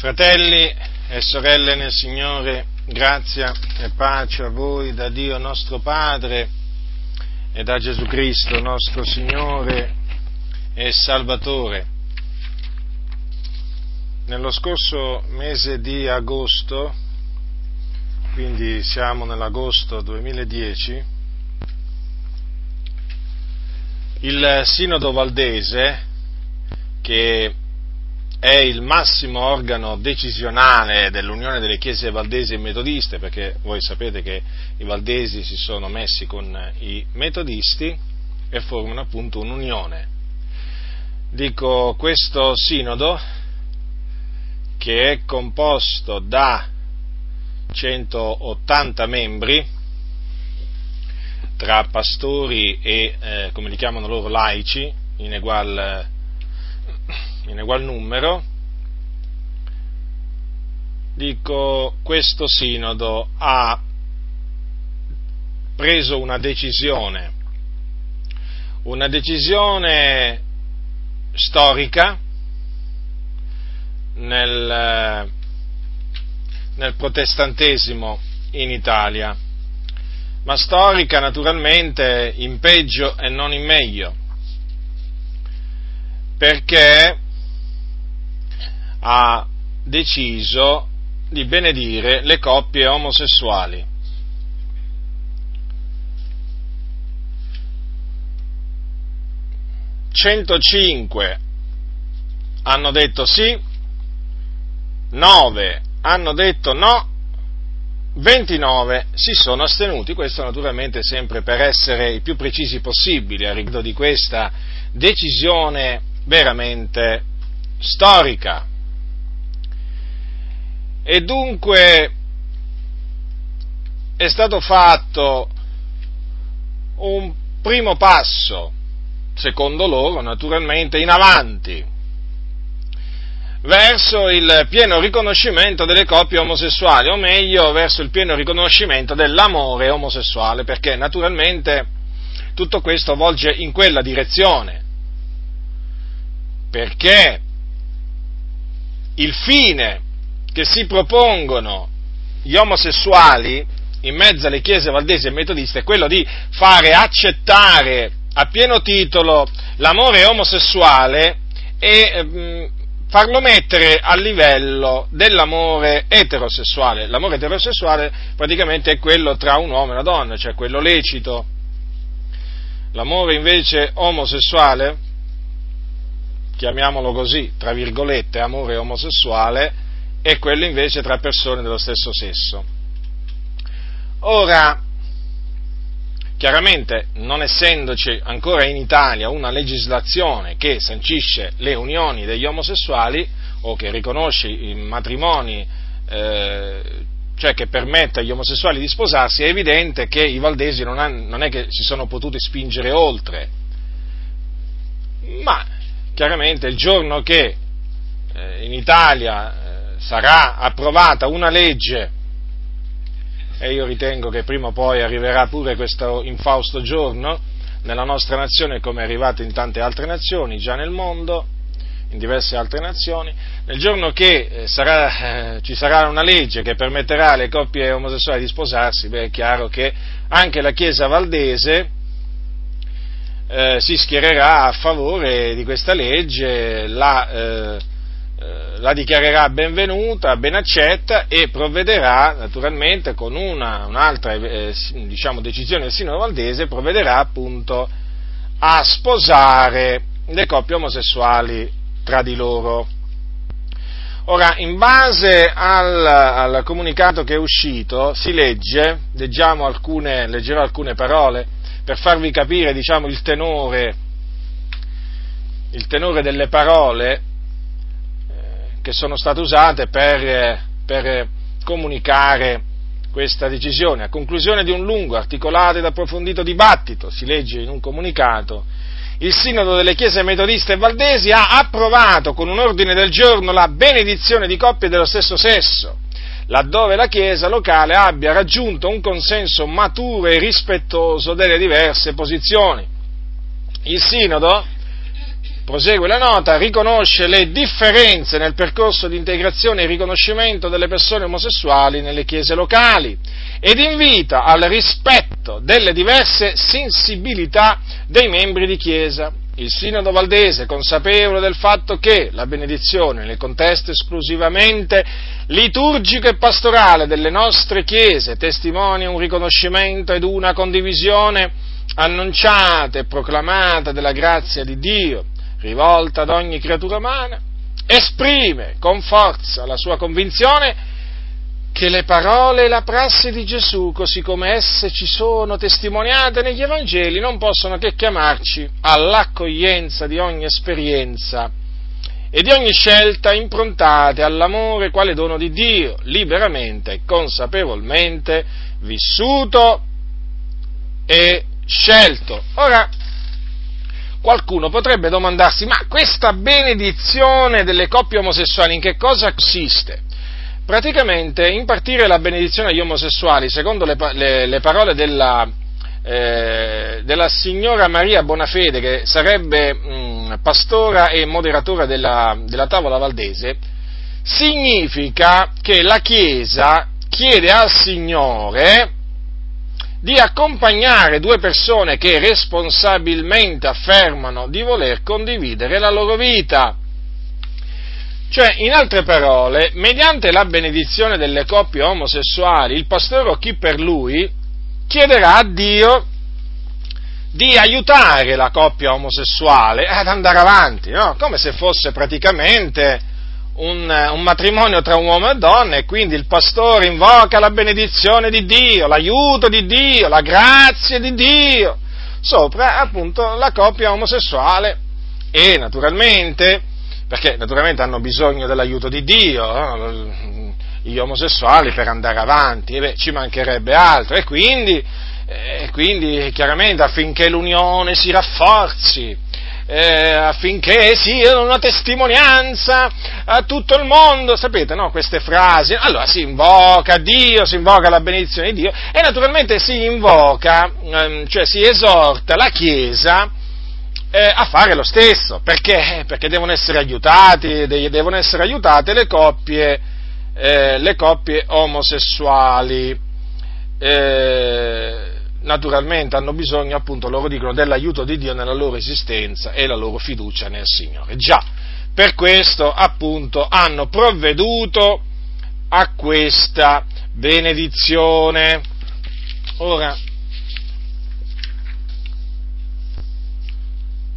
Fratelli e sorelle nel Signore, grazia e pace a voi da Dio nostro Padre e da Gesù Cristo nostro Signore e Salvatore. Nello scorso mese di agosto, quindi siamo nell'agosto 2010, il Sinodo Valdese, che è il massimo organo decisionale dell'Unione delle Chiese Valdesi e Metodiste, perché voi sapete che i Valdesi si sono messi con i Metodisti e formano appunto un'unione. Dico questo sinodo che è composto da 180 membri tra pastori e, eh, come li chiamano loro, laici, in egual in egual numero, dico, questo sinodo ha preso una decisione, una decisione storica nel, nel protestantesimo in Italia, ma storica naturalmente in peggio e non in meglio, perché ha deciso di benedire le coppie omosessuali. Centocinque hanno detto sì, nove hanno detto no, 29 si sono astenuti, questo naturalmente sempre per essere i più precisi possibili a riguardo di questa decisione veramente storica. E dunque è stato fatto un primo passo, secondo loro naturalmente, in avanti, verso il pieno riconoscimento delle coppie omosessuali, o meglio, verso il pieno riconoscimento dell'amore omosessuale, perché naturalmente tutto questo volge in quella direzione, perché il fine che si propongono gli omosessuali in mezzo alle chiese valdesi e metodiste è quello di fare accettare a pieno titolo l'amore omosessuale e mh, farlo mettere a livello dell'amore eterosessuale. L'amore eterosessuale praticamente è quello tra un uomo e una donna, cioè quello lecito. L'amore invece omosessuale, chiamiamolo così, tra virgolette, amore omosessuale, e quello invece tra persone dello stesso sesso. Ora, chiaramente, non essendoci ancora in Italia una legislazione che sancisce le unioni degli omosessuali o che riconosce i matrimoni, eh, cioè che permette agli omosessuali di sposarsi, è evidente che i valdesi non, hanno, non è che si sono potuti spingere oltre. Ma chiaramente il giorno che eh, in Italia sarà approvata una legge, e io ritengo che prima o poi arriverà pure questo infausto giorno, nella nostra nazione come è arrivato in tante altre nazioni, già nel mondo, in diverse altre nazioni, nel giorno che eh, sarà, eh, ci sarà una legge che permetterà alle coppie omosessuali di sposarsi, beh, è chiaro che anche la Chiesa valdese eh, si schiererà a favore di questa legge, la eh, la dichiarerà benvenuta, ben accetta e provvederà naturalmente con una, un'altra eh, diciamo, decisione del Sinodo Valdese, provvederà appunto a sposare le coppie omosessuali tra di loro. Ora, in base al, al comunicato che è uscito, si legge, alcune, leggerò alcune parole per farvi capire diciamo, il, tenore, il tenore delle parole che sono state usate per, per comunicare questa decisione. A conclusione di un lungo, articolato ed approfondito dibattito, si legge in un comunicato, il Sinodo delle Chiese Metodiste e Valdesi ha approvato con un ordine del giorno la benedizione di coppie dello stesso sesso, laddove la Chiesa locale abbia raggiunto un consenso maturo e rispettoso delle diverse posizioni. Il Sinodo prosegue la nota, riconosce le differenze nel percorso di integrazione e riconoscimento delle persone omosessuali nelle chiese locali ed invita al rispetto delle diverse sensibilità dei membri di chiesa. Il Sinodo Valdese, consapevole del fatto che la benedizione nel contesto esclusivamente liturgico e pastorale delle nostre chiese testimonia un riconoscimento ed una condivisione annunciata e proclamata della grazia di Dio, rivolta ad ogni creatura umana, esprime con forza la sua convinzione che le parole e la prassi di Gesù, così come esse ci sono testimoniate negli Evangeli, non possono che chiamarci all'accoglienza di ogni esperienza e di ogni scelta improntate all'amore quale dono di Dio, liberamente e consapevolmente vissuto e scelto. Ora, qualcuno potrebbe domandarsi, ma questa benedizione delle coppie omosessuali in che cosa consiste? Praticamente impartire la benedizione agli omosessuali, secondo le, le, le parole della, eh, della, signora Maria Bonafede, che sarebbe mh, pastora e moderatora della, della tavola valdese, significa che la Chiesa chiede al Signore di accompagnare due persone che responsabilmente affermano di voler condividere la loro vita. Cioè, in altre parole, mediante la benedizione delle coppie omosessuali, il pastore o chi per lui chiederà a Dio di aiutare la coppia omosessuale ad andare avanti, no? come se fosse praticamente un, un, matrimonio tra un uomo e donna e quindi il pastore invoca la benedizione di Dio, l'aiuto di Dio, la grazia di Dio sopra appunto la coppia omosessuale e naturalmente, perché naturalmente hanno bisogno dell'aiuto di Dio, no? gli omosessuali per andare avanti, e beh, ci mancherebbe altro e quindi, eh, quindi chiaramente affinché l'unione si rafforzi, eh, affinché siano una testimonianza a tutto il mondo, sapete, no? Queste frasi. Allora si invoca Dio, si invoca la benedizione di Dio e naturalmente si invoca, ehm, cioè si esorta la Chiesa eh, a fare lo stesso, perché? Perché devono essere aiutati, devono essere aiutate le coppie, eh, le coppie omosessuali. Eh, naturalmente hanno bisogno, appunto, loro dicono, dell'aiuto di Dio nella loro esistenza e la loro fiducia nel Signore. Già, per questo, appunto, hanno provveduto a questa benedizione. Ora,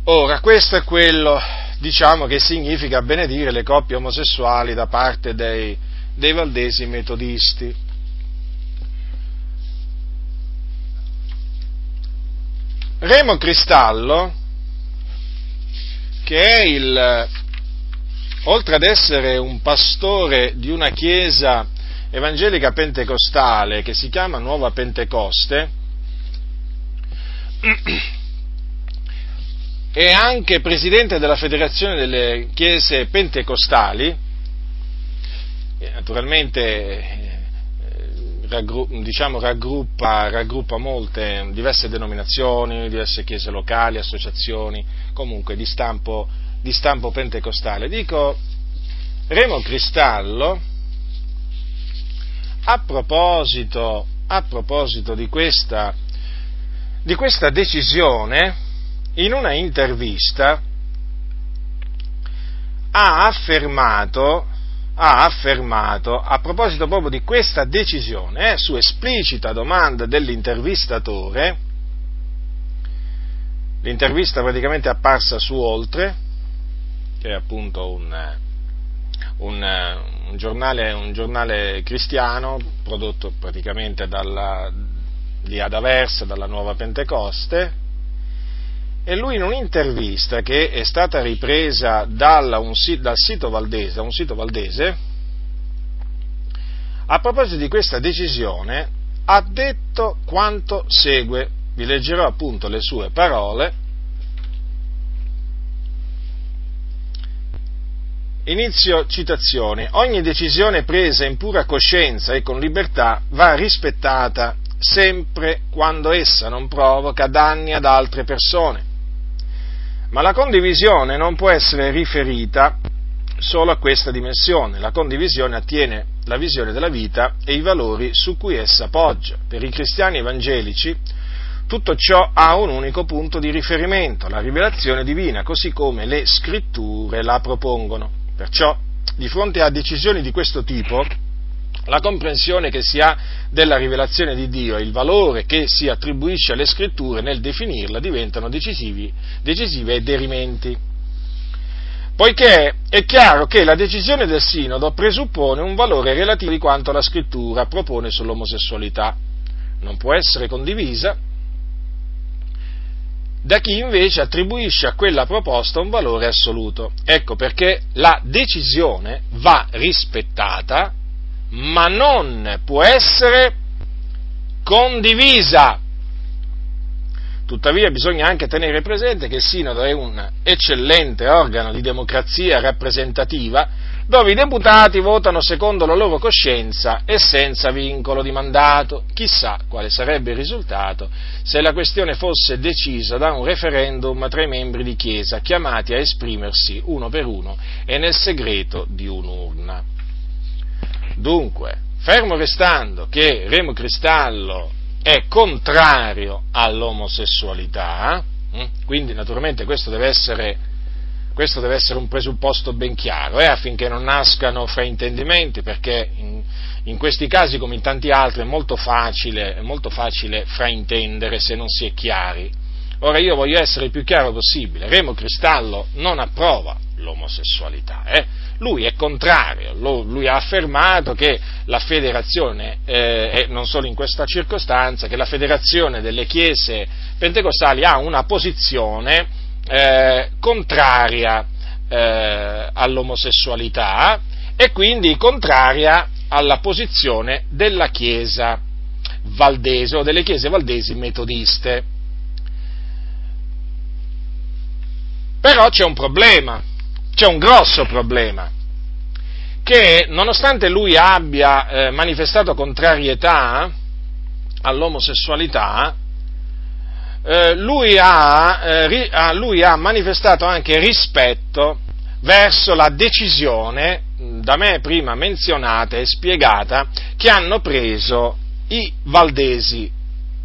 ora questo è quello, diciamo, che significa benedire le coppie omosessuali da parte dei, dei valdesi metodisti. Remo Cristallo, che è il, oltre ad essere un pastore di una chiesa evangelica pentecostale che si chiama Nuova Pentecoste, è anche presidente della Federazione delle Chiese Pentecostali, naturalmente diciamo, raggruppa, raggruppa molte, diverse denominazioni, diverse chiese locali, associazioni, comunque di stampo, di stampo pentecostale. Dico, Remo Cristallo, a proposito, a proposito di, questa, di questa decisione, in una intervista ha affermato ha affermato, a proposito proprio di questa decisione, eh, su esplicita domanda dell'intervistatore, l'intervista praticamente è apparsa su Oltre, che è appunto un, un, un, giornale, un giornale, cristiano prodotto praticamente dalla, di Adaversa, dalla Nuova Pentecoste, e lui in un'intervista che è stata ripresa dal, un, dal sito Valdese, un sito valdese, a proposito di questa decisione, ha detto quanto segue. Vi leggerò appunto le sue parole. Inizio citazione. Ogni decisione presa in pura coscienza e con libertà va rispettata sempre quando essa non provoca danni ad altre persone Ma la condivisione non può essere riferita solo a questa dimensione, la condivisione attiene la visione della vita e i valori su cui essa poggia. Per i cristiani evangelici tutto ciò ha un unico punto di riferimento, la rivelazione divina, così come le scritture la propongono. Perciò, di fronte a decisioni di questo tipo, la comprensione che si ha della rivelazione di Dio e il valore che si attribuisce alle scritture nel definirla diventano decisivi, decisive e derimenti. Poiché è chiaro che la decisione del sinodo presuppone un valore relativo di quanto la scrittura propone sull'omosessualità. Non può essere condivisa da chi invece attribuisce a quella proposta un valore assoluto. Ecco perché la decisione va rispettata ma non può essere condivisa. Tuttavia bisogna anche tenere presente che il Sinodo è un eccellente organo di democrazia rappresentativa dove i deputati votano secondo la loro coscienza e senza vincolo di mandato. Chissà quale sarebbe il risultato se la questione fosse decisa da un referendum tra i membri di Chiesa chiamati a esprimersi uno per uno e nel segreto di un'urna. Dunque, fermo restando che Remo Cristallo è contrario all'omosessualità, hm? quindi naturalmente questo deve essere, questo deve essere un presupposto ben chiaro, eh, affinché non nascano fraintendimenti, perché in, in, questi casi, come in tanti altri, è molto facile, è molto facile fraintendere se non si è chiari. Ora io voglio essere il più chiaro possibile, Remo Cristallo non approva l'omosessualità, eh? Lui è contrario, lui ha affermato che la federazione, eh, non solo in questa circostanza, che la federazione delle chiese pentecostali ha una posizione eh, contraria eh, all'omosessualità e quindi contraria alla posizione della chiesa valdese o delle chiese valdesi metodiste. Però c'è un problema, c'è un grosso problema, che nonostante lui abbia eh, manifestato contrarietà all'omosessualità, eh, lui, ha, eh, ri, lui, ha, manifestato anche rispetto verso la decisione da me prima menzionata e spiegata che hanno preso i valdesi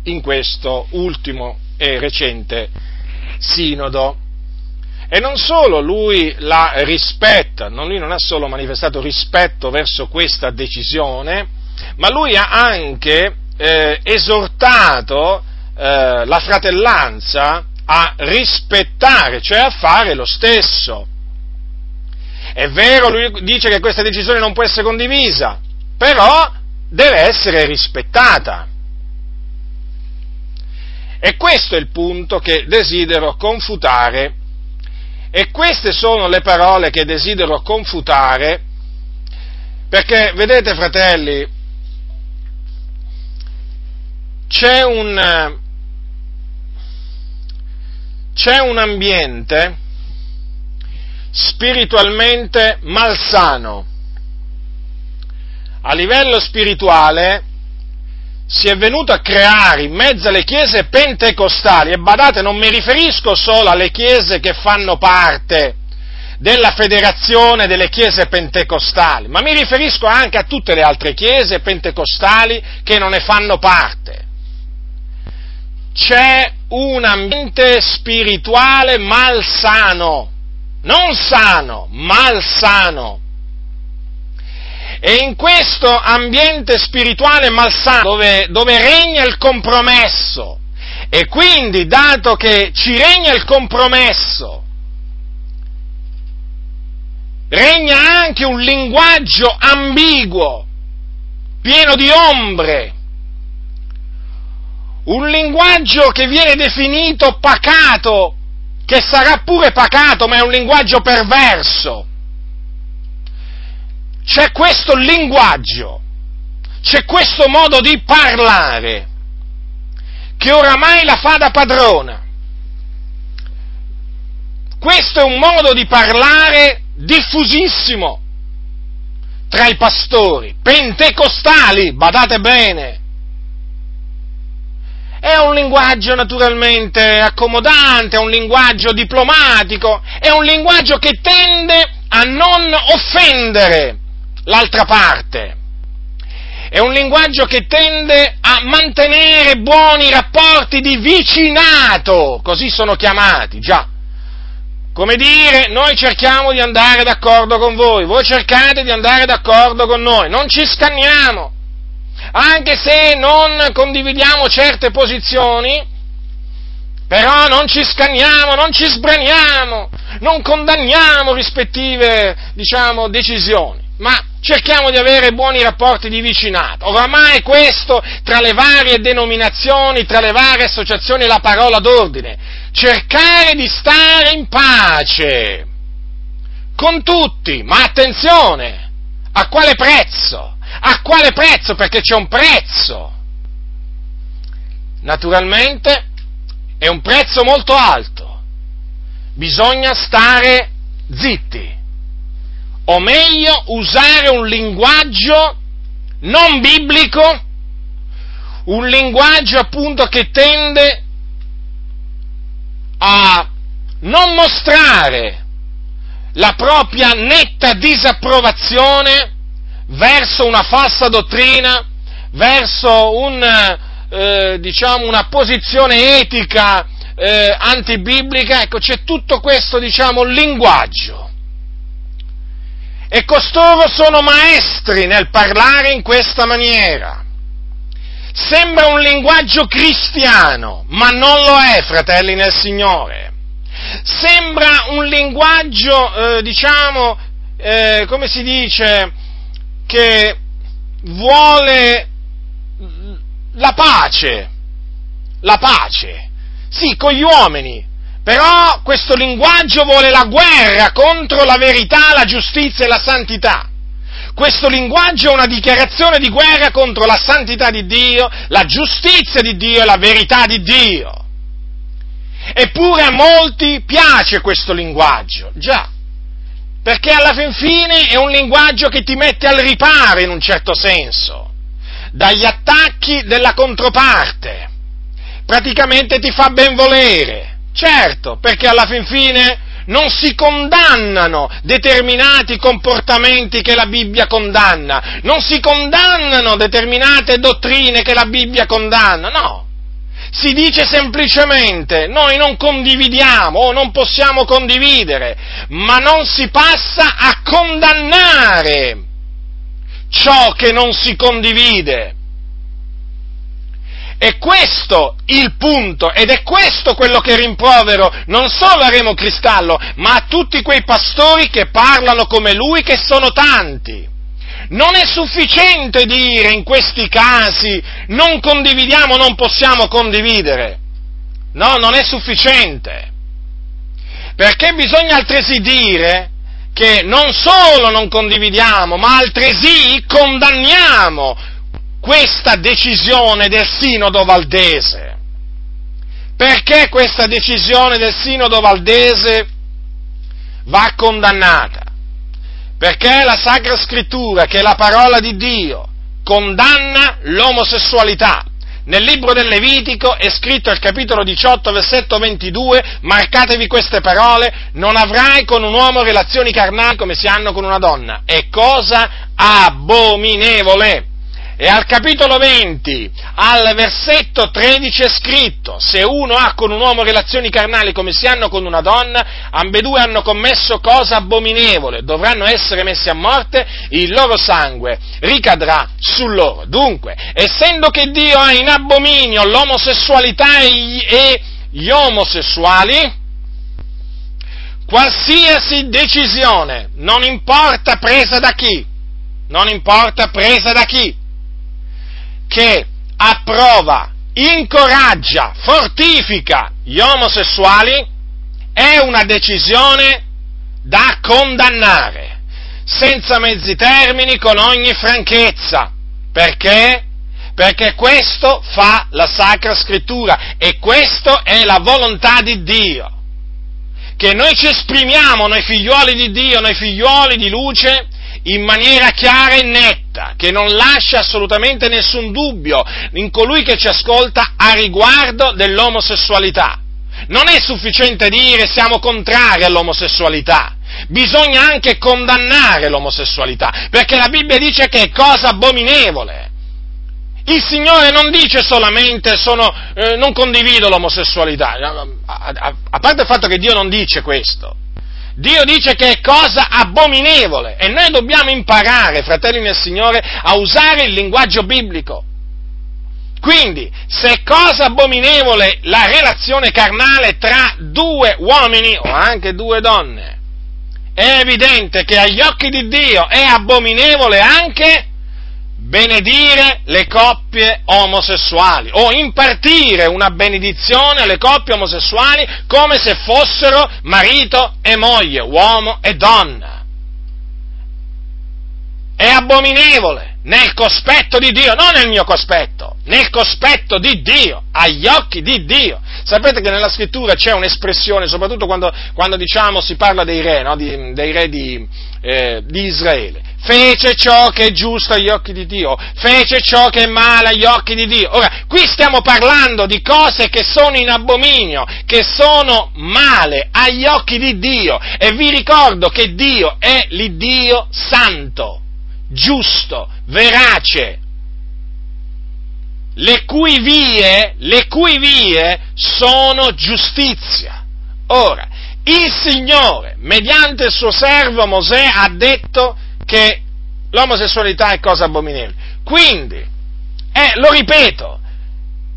in questo ultimo e recente sinodo. E non solo lui la rispetta, non, lui non ha solo manifestato rispetto verso questa decisione, ma lui ha anche eh, esortato eh, la fratellanza a rispettare, cioè a fare lo stesso. È vero, lui dice che questa decisione non può essere condivisa, però deve essere rispettata. E questo è il punto che desidero confutare e queste sono le parole che desidero confutare, perché vedete fratelli, c'è un, c'è un ambiente spiritualmente malsano. A livello spirituale si è venuto a creare in mezzo alle chiese pentecostali, e badate, non mi riferisco solo alle chiese che fanno parte della federazione delle chiese pentecostali, ma mi riferisco anche a tutte le altre chiese pentecostali che non ne fanno parte. C'è un ambiente spirituale malsano, non sano, malsano e in questo ambiente spirituale malsano, dove, dove regna il compromesso, e quindi, dato che ci regna il compromesso, regna anche un linguaggio ambiguo, pieno di ombre, un linguaggio che viene definito pacato, che sarà pure pacato, ma è un linguaggio perverso c'è questo linguaggio, c'è questo modo di parlare che oramai la fa da padrona. Questo è un modo di parlare diffusissimo tra i pastori pentecostali, badate bene. è un linguaggio naturalmente accomodante, è un linguaggio diplomatico, è un linguaggio che tende a non offendere l'altra parte. È un linguaggio che tende a mantenere buoni rapporti di vicinato, così sono chiamati, già. Come dire, noi cerchiamo di andare d'accordo con voi, voi cercate di andare d'accordo con noi, non ci scanniamo, anche se non condividiamo certe posizioni, però non ci scanniamo, non ci sbraniamo, non condanniamo rispettive, diciamo, decisioni, ma cerchiamo di avere buoni rapporti di vicinato. Oramai questo, tra le varie denominazioni, tra le varie associazioni, è la parola d'ordine. Cercare di stare in pace con tutti, ma attenzione, a quale prezzo? A quale prezzo? Perché c'è un prezzo. Naturalmente è un prezzo molto alto. Bisogna stare zitti. O meglio, usare un linguaggio non biblico, un linguaggio appunto che tende a non mostrare la propria netta disapprovazione verso una falsa dottrina, verso un, eh, diciamo, una posizione etica eh, antibiblica, ecco, c'è tutto questo, diciamo, linguaggio. E costoro sono maestri nel parlare in questa maniera. Sembra un linguaggio cristiano, ma non lo è, fratelli nel Signore. Sembra un linguaggio, eh, diciamo, eh, come si dice, che vuole la pace, la pace, sì, con gli uomini, però questo linguaggio vuole la guerra contro la verità, la giustizia e la santità. Questo linguaggio è una dichiarazione di guerra contro la santità di Dio, la giustizia di Dio e la verità di Dio. Eppure a molti piace questo linguaggio, già, perché alla fin fine è un linguaggio che ti mette al riparo in un certo senso, dagli attacchi della controparte, praticamente ti fa ben volere, certo, perché alla fin fine non si condannano determinati comportamenti che la Bibbia condanna, non si condannano determinate dottrine che la Bibbia condanna, no, si dice semplicemente noi non condividiamo o non possiamo condividere, ma non si passa a condannare ciò che non si condivide. È questo il punto ed è questo quello che rimprovero non solo a Remo Cristallo, ma a tutti quei pastori che parlano come lui, che sono tanti. Non è sufficiente dire in questi casi non condividiamo, non possiamo condividere. No, non è sufficiente. Perché bisogna altresì dire che non solo non condividiamo, ma altresì condanniamo questa decisione del Sinodo Valdese. Perché questa decisione del Sinodo Valdese va condannata? Perché la Sacra Scrittura, che è la parola di Dio, condanna l'omosessualità. Nel libro del Levitico è scritto al capitolo 18, versetto 22, marcatevi queste parole, non avrai con un uomo relazioni carnali come si hanno con una donna. È cosa abominevole. E al capitolo 20, al versetto 13 è scritto, se uno ha con un uomo relazioni carnali come si hanno con una donna, ambedue hanno commesso cosa abominevole, dovranno essere messi a morte, il loro sangue ricadrà su loro. Dunque, essendo che Dio ha in abominio l'omosessualità e gli omosessuali, qualsiasi decisione, non importa presa da chi, non importa presa da chi, che approva, incoraggia, fortifica gli omosessuali è una decisione da condannare, senza mezzi termini, con ogni franchezza. Perché? Perché questo fa la Sacra Scrittura e questo è la volontà di Dio. Che noi ci esprimiamo, noi figliuoli di Dio, noi figliuoli di luce, in maniera chiara e netta, che non lascia assolutamente nessun dubbio in colui che ci ascolta a riguardo dell'omosessualità. Non è sufficiente dire siamo contrari all'omosessualità, bisogna anche condannare l'omosessualità, perché la Bibbia dice che è cosa abominevole. Il Signore non dice solamente sono, eh, non condivido l'omosessualità, a, a, a parte il fatto che Dio non dice questo. Dio dice che è cosa abominevole e noi dobbiamo imparare, fratelli nel Signore, a usare il linguaggio biblico. Quindi, se è cosa abominevole la relazione carnale tra due uomini o anche due donne, è evidente che agli occhi di Dio è abominevole anche benedire le coppie omosessuali o impartire una benedizione alle coppie omosessuali come se fossero marito e moglie, uomo e donna. È abominevole nel cospetto di Dio, non nel mio cospetto, nel cospetto di Dio, agli occhi di Dio. Sapete che nella scrittura c'è un'espressione, soprattutto quando, quando diciamo, si parla dei re, no? di, dei re di, eh, di Israele. Fece ciò che è giusto agli occhi di Dio, fece ciò che è male agli occhi di Dio. Ora, qui stiamo parlando di cose che sono in abominio, che sono male agli occhi di Dio. E vi ricordo che Dio è l'Iddio santo, giusto, verace, le cui vie, le cui vie sono giustizia. Ora, il Signore, mediante il suo servo Mosè, ha detto che l'omosessualità è cosa abominevole. Quindi, eh, lo ripeto,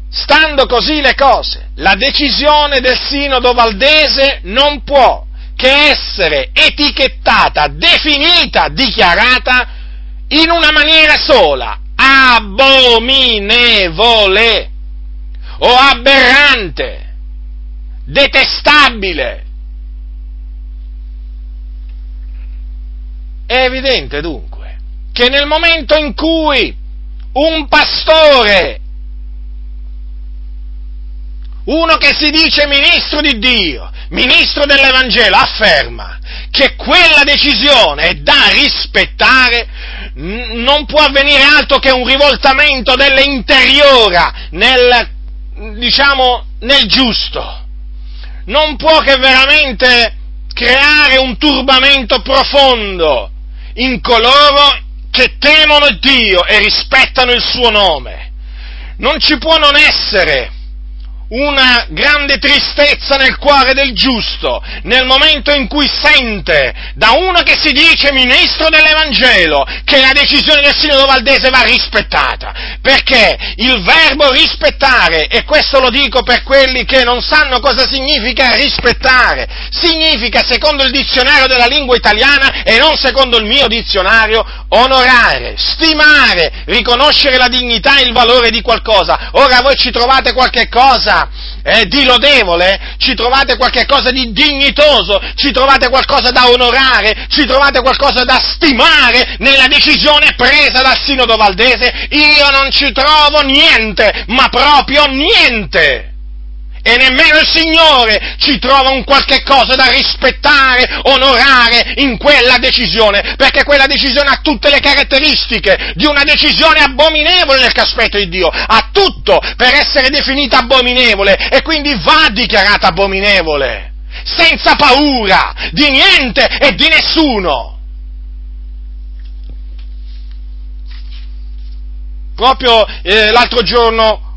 stando così le cose, la decisione del Sinodo Valdese non può che essere etichettata, definita, dichiarata in una maniera sola, abominevole o aberrante, detestabile. È evidente dunque che nel momento in cui un pastore, uno che si dice ministro di Dio, ministro dell'Evangelo, afferma che quella decisione è da rispettare, non può avvenire altro che un rivoltamento dell'interiora nel, diciamo, nel giusto. Non può che veramente creare un turbamento profondo in coloro che temono Dio e rispettano il suo nome. Non ci può non essere una grande tristezza nel cuore del giusto nel momento in cui sente da uno che si dice ministro dell'Evangelo che la decisione del Sinodo Valdese va rispettata. Perché il verbo rispettare, e questo lo dico per quelli che non sanno cosa significa rispettare, significa secondo il dizionario della lingua italiana e non secondo il mio dizionario onorare, stimare, riconoscere la dignità e il valore di qualcosa. Ora voi ci trovate qualche cosa eh, di lodevole, ci trovate qualche cosa di dignitoso, ci trovate qualcosa da onorare, ci trovate qualcosa da stimare nella decisione presa dal Sinodo Valdese, io non ci trovo niente, ma proprio niente e nemmeno il Signore ci trova un qualche cosa da rispettare, onorare in quella decisione, perché quella decisione ha tutte le caratteristiche di una decisione abominevole nel caspetto di Dio, ha tutto per essere definita abominevole e quindi va dichiarata abominevole, senza paura di niente e di nessuno. Proprio eh, l'altro giorno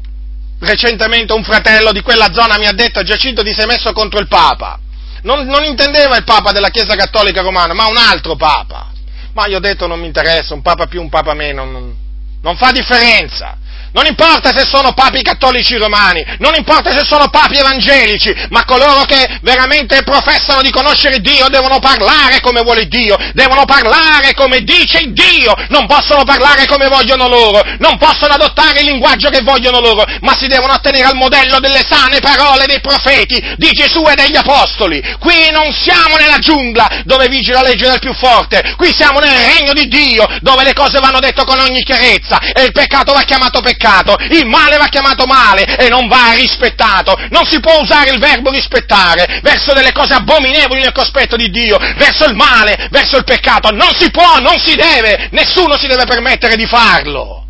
recentemente un fratello di quella zona mi ha detto, Giacinto ti sei messo contro il Papa. Non, non, intendeva il Papa della Chiesa Cattolica Romana, ma un altro Papa. Ma io ho detto non mi interessa, un Papa più, un Papa meno, non, non fa differenza. Non importa se sono papi cattolici romani, non importa se sono papi evangelici, ma coloro che veramente professano di conoscere Dio devono parlare come vuole Dio, devono parlare come dice Dio, non possono parlare come vogliono loro, non possono adottare il linguaggio che vogliono loro, ma si devono attenere al modello delle sane parole dei profeti, di Gesù e degli apostoli. Qui non siamo nella giungla dove vige la legge del più forte, qui siamo nel regno di Dio, dove le cose vanno dette con ogni chiarezza e il peccato va chiamato peccato peccato, il male va chiamato male e non va rispettato. Non si può usare il verbo rispettare verso delle cose abominevoli nel cospetto di Dio, verso il male, verso il peccato. Non si può, non si deve, nessuno si deve permettere di farlo.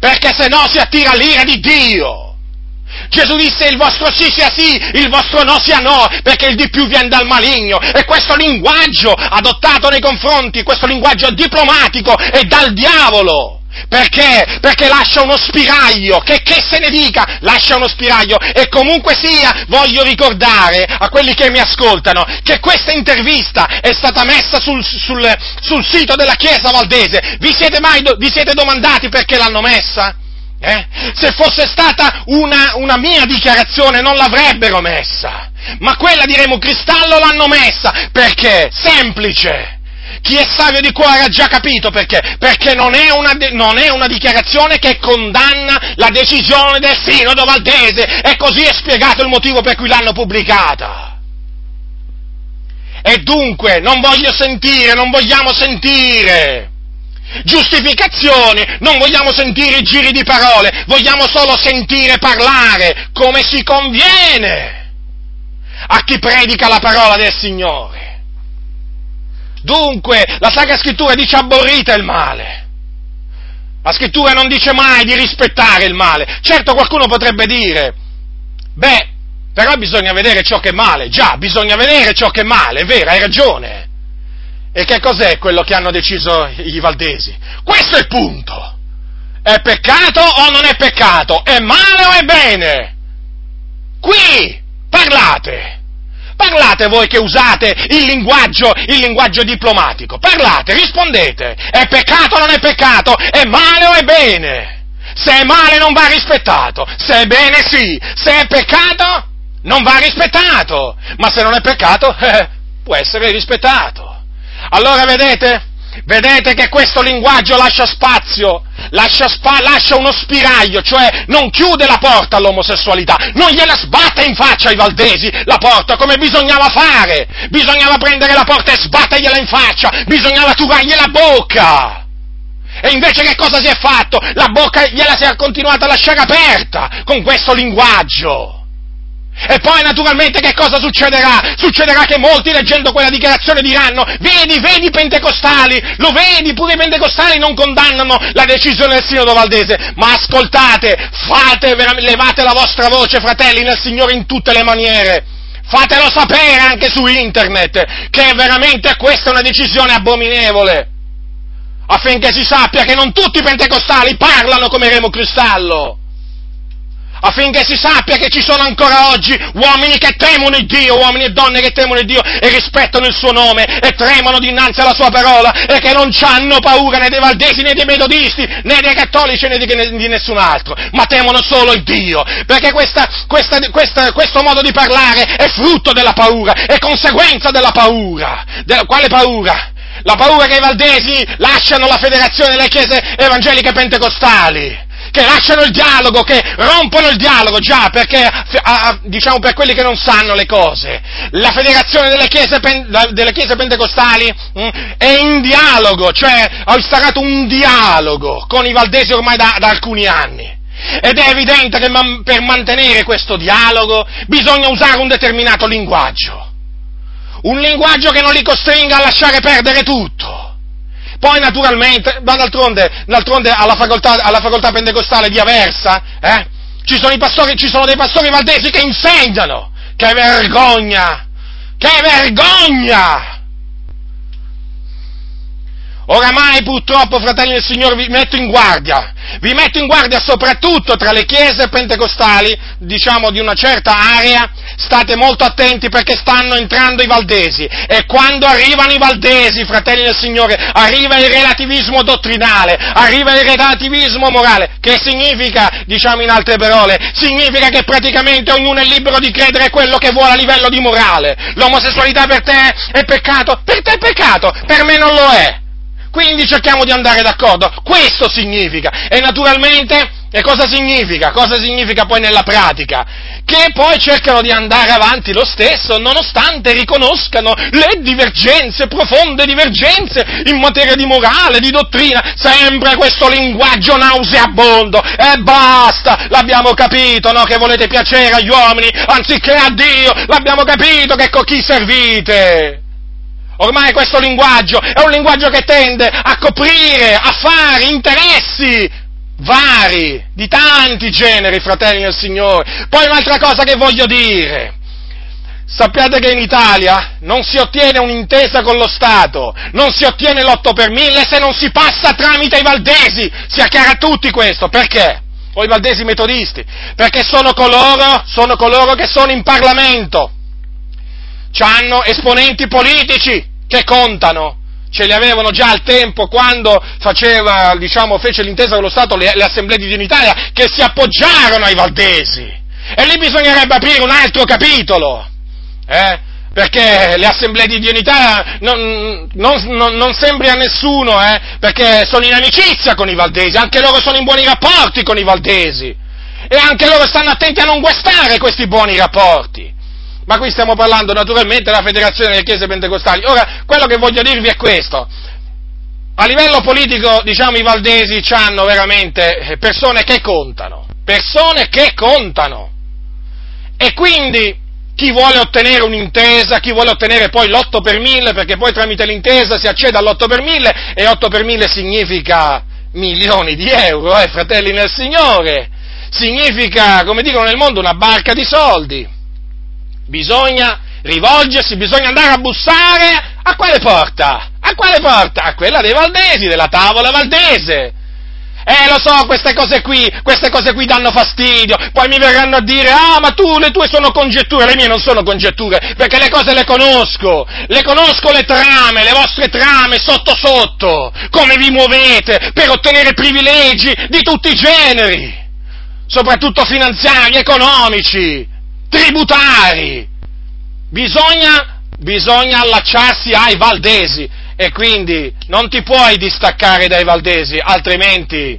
Perché se no si attira l'ira di Dio. Gesù disse il vostro sì sia sì, il vostro no sia no, perché il di più viene dal maligno. E questo linguaggio adottato nei confronti, questo linguaggio diplomatico è dal diavolo. Perché? Perché lascia uno spiraglio, che, che, se ne dica, lascia uno spiraglio. E comunque sia, voglio ricordare a quelli che mi ascoltano che questa intervista è stata messa sul, sul, sul sito della Chiesa Valdese. Vi siete mai vi siete domandati perché l'hanno messa? Eh? Se fosse stata una, una mia dichiarazione non l'avrebbero messa, ma quella di Remo Cristallo l'hanno messa, perché? Semplice. Chi è savio di cuore ha già capito perché? Perché non è, una, non è una dichiarazione che condanna la decisione del Sinodo Valdese e così è spiegato il motivo per cui l'hanno pubblicata. E dunque non voglio sentire, non vogliamo sentire giustificazioni, non vogliamo sentire giri di parole, vogliamo solo sentire parlare come si conviene a chi predica la parola del Signore. Dunque, la Sacra Scrittura dice aborrite il male. La Scrittura non dice mai di rispettare il male. Certo qualcuno potrebbe dire, beh, però bisogna vedere ciò che è male. Già, bisogna vedere ciò che è male, è vero, hai ragione. E che cos'è quello che hanno deciso i valdesi? Questo è il punto. È peccato o non è peccato? È male o è bene? Qui parlate. Parlate voi che usate il linguaggio, il linguaggio diplomatico. Parlate, rispondete. È peccato o non è peccato? È male o è bene? Se è male non va rispettato. Se è bene sì. Se è peccato non va rispettato. Ma se non è peccato eh, può essere rispettato. Allora vedete? Vedete che questo linguaggio lascia spazio, lascia, spa, lascia, uno spiraglio, cioè non chiude la porta all'omosessualità, non gliela sbatte in faccia ai valdesi la porta come bisognava fare, bisognava prendere la porta e sbattergliela in faccia, bisognava turargli la bocca. E invece che cosa si è fatto? La bocca gliela si è continuata a lasciare aperta con questo linguaggio. E poi naturalmente che cosa succederà? Succederà che molti leggendo quella dichiarazione diranno, vedi, vedi i pentecostali, lo vedi, pure i pentecostali non condannano la decisione del Sinodo Valdese, ma ascoltate, fate, levate la vostra voce, fratelli, nel Signore in tutte le maniere. Fatelo sapere anche su internet che veramente questa è una decisione abominevole, affinché si sappia che non tutti i pentecostali parlano come Remo Cristallo affinché si sappia che ci sono ancora oggi uomini che temono il Dio, uomini e donne che temono il Dio e rispettano il suo nome e tremano dinanzi alla sua parola e che non hanno paura né dei valdesi né dei metodisti né dei cattolici né di, di nessun altro, ma temono solo il Dio, perché questa, questa, questa, questo modo di parlare è frutto della paura, è conseguenza della paura. Della, quale paura? La paura che i valdesi lasciano la federazione delle chiese evangeliche pentecostali che lasciano il dialogo, che rompono il dialogo, già, perché, diciamo per quelli che non sanno le cose, la federazione delle chiese, delle chiese pentecostali mm, è in dialogo, cioè ha instaurato un dialogo con i valdesi ormai da, da alcuni anni. Ed è evidente che man, per mantenere questo dialogo bisogna usare un determinato linguaggio. Un linguaggio che non li costringa a lasciare perdere tutto. Poi naturalmente, ma d'altronde, d'altronde alla, facoltà, alla facoltà pentecostale di Aversa, eh, ci, sono pastori, ci sono dei pastori valdesi che insegnano. Che vergogna! Che vergogna! Oramai purtroppo, fratelli del Signore, vi metto in guardia, vi metto in guardia soprattutto tra le chiese pentecostali, diciamo di una certa area, state molto attenti perché stanno entrando i valdesi e quando arrivano i valdesi, fratelli del Signore, arriva il relativismo dottrinale, arriva il relativismo morale, che significa, diciamo in altre parole, significa che praticamente ognuno è libero di credere quello che vuole a livello di morale. L'omosessualità per te è peccato, per te è peccato, per me non lo è. Quindi cerchiamo di andare d'accordo. Questo significa. E naturalmente, E cosa significa? Cosa significa poi nella pratica? Che poi cercano di andare avanti lo stesso nonostante riconoscano le divergenze, profonde divergenze in materia di morale, di dottrina, sempre questo linguaggio nauseabondo. E basta, l'abbiamo capito, no? Che volete piacere agli uomini anziché a Dio, l'abbiamo capito che con chi servite. Ormai questo linguaggio è un linguaggio che tende a coprire affari, interessi, vari, di tanti generi, fratelli del Signore. Poi un'altra cosa che voglio dire. Sappiate che in Italia non si ottiene un'intesa con lo Stato, non si ottiene l'otto per mille se non si passa tramite i valdesi. Sia chiaro a tutti questo. Perché? O i valdesi metodisti. Perché sono coloro, sono coloro che sono in Parlamento. Hanno esponenti politici che contano ce li avevano già al tempo quando faceva, diciamo, fece l'intesa con lo Stato le, le assemblee di Italia, che si appoggiarono ai valdesi. E lì bisognerebbe aprire un altro capitolo, eh? perché le assemblee di Dio in Italia non, non, non, non sembri a nessuno, eh? perché sono in amicizia con i valdesi, anche loro sono in buoni rapporti con i valdesi, e anche loro stanno attenti a non guastare questi buoni rapporti. Ma qui stiamo parlando naturalmente della Federazione delle Chiese Pentecostali. Ora, quello che voglio dirvi è questo. A livello politico, diciamo, i valdesi hanno veramente persone che contano, persone che contano. E quindi chi vuole ottenere un'intesa, chi vuole ottenere poi l'8 per 1000, perché poi tramite l'intesa si accede all'8 per 1000 e 8 per 1000 significa milioni di euro, eh, fratelli nel Signore, significa, come dicono nel mondo, una barca di soldi bisogna rivolgersi, bisogna andare a bussare a quale porta? A quale porta? A quella dei valdesi, della tavola valdese. Eh, lo so, queste cose qui, queste cose qui danno fastidio. Poi mi verranno a dire, ah, ma tu, le tue sono congetture, le mie non sono congetture, perché le cose le conosco. Le conosco le trame, le vostre trame, sotto sotto. Come vi muovete per ottenere privilegi di tutti i generi. Soprattutto finanziari, economici tributari. Bisogna, bisogna allacciarsi ai valdesi e quindi non ti puoi distaccare dai valdesi, altrimenti,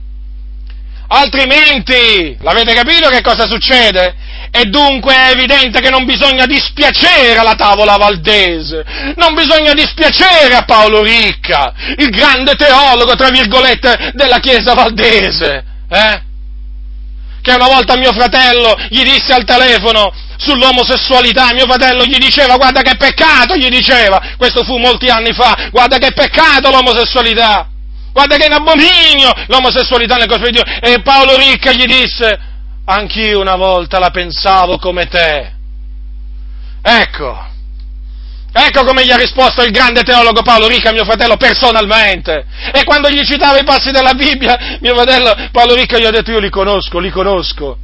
altrimenti, l'avete capito che cosa succede? E dunque è evidente che non bisogna dispiacere alla tavola valdese, non bisogna dispiacere a Paolo Ricca, il grande teologo, tra virgolette, della Chiesa valdese, eh? Che una volta mio fratello gli disse al telefono, sull'omosessualità, mio fratello gli diceva guarda che peccato, gli diceva, questo fu molti anni fa, guarda che peccato l'omosessualità, guarda che è un abominio l'omosessualità nel corpo di Dio. E Paolo Ricca gli disse, anch'io una volta la pensavo come te. Ecco, Ecco come gli ha risposto il grande teologo Paolo Ricca, mio fratello, personalmente. E quando gli citava i passi della Bibbia, mio fratello Paolo Ricca gli ha detto io li conosco, li conosco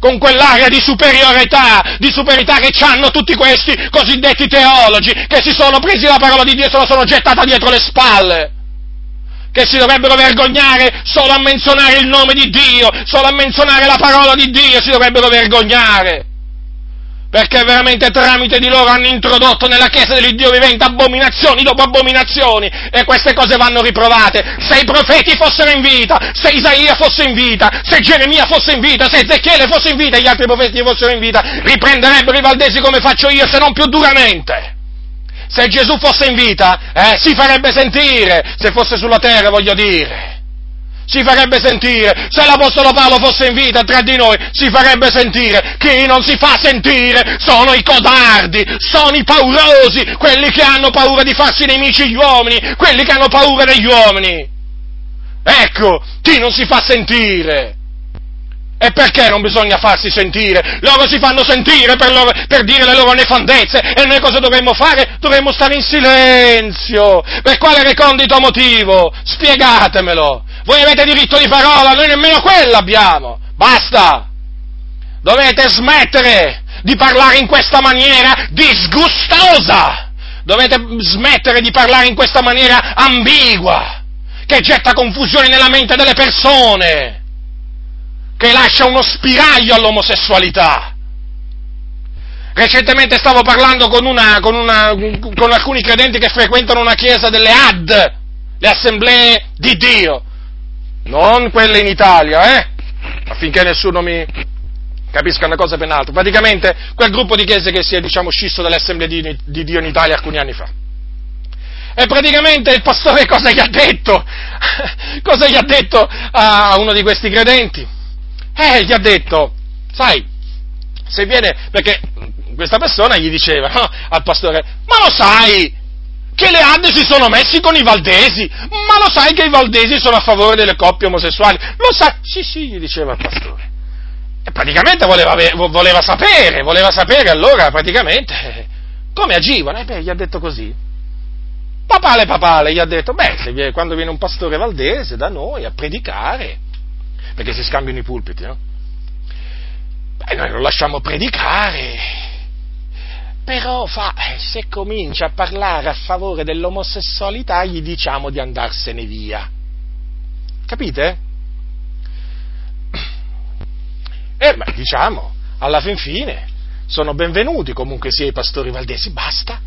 con quell'area di superiorità, di superiorità che hanno tutti questi cosiddetti teologi, che si sono presi la parola di Dio e se la sono gettata dietro le spalle, che si dovrebbero vergognare solo a menzionare il nome di Dio, solo a menzionare la parola di Dio si dovrebbero vergognare perché veramente tramite di loro hanno introdotto nella Chiesa dell'Iddio vivente abominazioni dopo abominazioni e queste cose vanno riprovate. Se i profeti fossero in vita, se Isaia fosse in vita, se Geremia fosse in vita, se Ezechiele fosse in vita e gli altri profeti fossero in vita, riprenderebbero i valdesi come faccio io, se non più duramente. Se Gesù fosse in vita, eh, si farebbe sentire, se fosse sulla terra voglio dire si farebbe sentire, se l'Apostolo Paolo fosse in vita tra di noi, si farebbe sentire, chi non si fa sentire sono i codardi, sono i paurosi, quelli che hanno paura di farsi nemici gli uomini, quelli che hanno paura degli uomini. Ecco, chi non si fa sentire. E perché non bisogna farsi sentire? Loro si fanno sentire per, loro, per, dire le loro nefandezze e noi cosa dovremmo fare? Dovremmo stare in silenzio. Per quale recondito motivo? Spiegatemelo. Voi avete diritto di parola, noi nemmeno quello abbiamo. Basta! Dovete smettere di parlare in questa maniera disgustosa! Dovete smettere di parlare in questa maniera ambigua, che getta confusione nella mente delle persone, che lascia uno spiraglio all'omosessualità. Recentemente stavo parlando con, una, con, una, con alcuni credenti che frequentano una chiesa delle AD, le assemblee di Dio, non quelle in Italia, eh? affinché nessuno mi capisca una cosa per un'altra. Praticamente quel gruppo di chiese che si è, diciamo, scisso dalle assemblee di, di Dio in Italia alcuni anni fa. E praticamente il pastore cosa gli ha detto? cosa gli ha detto a uno di questi credenti? Eh, gli ha detto, sai, se viene, perché questa persona gli diceva no, al pastore, ma lo sai che le Ande si sono messi con i valdesi, ma lo sai che i valdesi sono a favore delle coppie omosessuali? Lo sai? Sì, sì, gli diceva il pastore. E praticamente voleva, voleva sapere, voleva sapere allora praticamente come agivano. E beh, gli ha detto così. Papale papale gli ha detto, beh, viene, quando viene un pastore valdese da noi a predicare, perché si scambiano i pulpiti, no? Beh, noi lo lasciamo predicare, però fa, eh, se comincia a parlare a favore dell'omosessualità gli diciamo di andarsene via. Capite? E beh, diciamo, alla fin fine, sono benvenuti comunque sia i pastori valdesi, basta.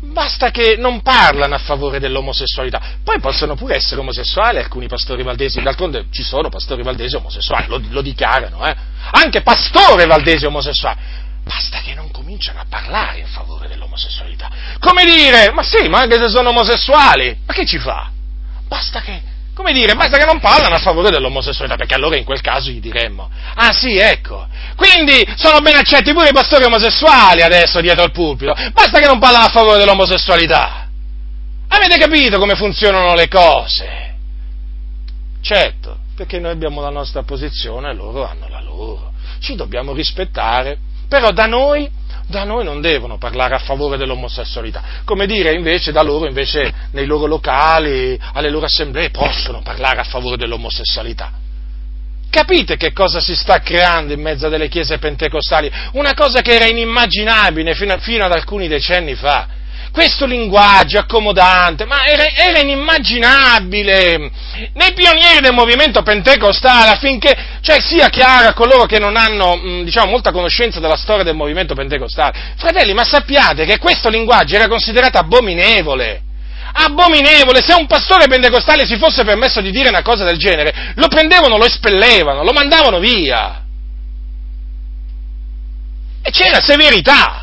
Basta che non parlano a favore dell'omosessualità. Poi possono pure essere omosessuali alcuni pastori valdesi, d'altronde ci sono pastori valdesi omosessuali, lo, lo dichiarano, eh? Anche pastore valdesi omosessuale. Basta che non cominciano a parlare in favore dell'omosessualità. Come dire, ma sì, ma anche se sono omosessuali, ma che ci fa? Basta che come dire, basta che non parlano a favore dell'omosessualità, perché allora in quel caso gli diremmo, ah sì, ecco, quindi sono ben accetti pure i pastori omosessuali adesso dietro al pulpito, basta che non parlano a favore dell'omosessualità. Avete capito come funzionano le cose? Certo, perché noi abbiamo la nostra posizione e loro hanno la loro. Ci dobbiamo rispettare, però da noi da noi non devono parlare a favore dell'omosessualità, come dire invece da loro, invece nei loro locali, alle loro assemblee possono parlare a favore dell'omosessualità. Capite che cosa si sta creando in mezzo delle chiese pentecostali? Una cosa che era inimmaginabile fino, a, fino ad alcuni decenni fa questo linguaggio accomodante, ma era, era, inimmaginabile nei pionieri del movimento pentecostale affinché cioè, sia chiaro a coloro che non hanno diciamo, molta conoscenza della storia del movimento pentecostale. Fratelli, ma sappiate che questo linguaggio era considerato abominevole. Abominevole, se un pastore pentecostale si fosse permesso di dire una cosa del genere, lo prendevano, lo espellevano, lo mandavano via. E c'era severità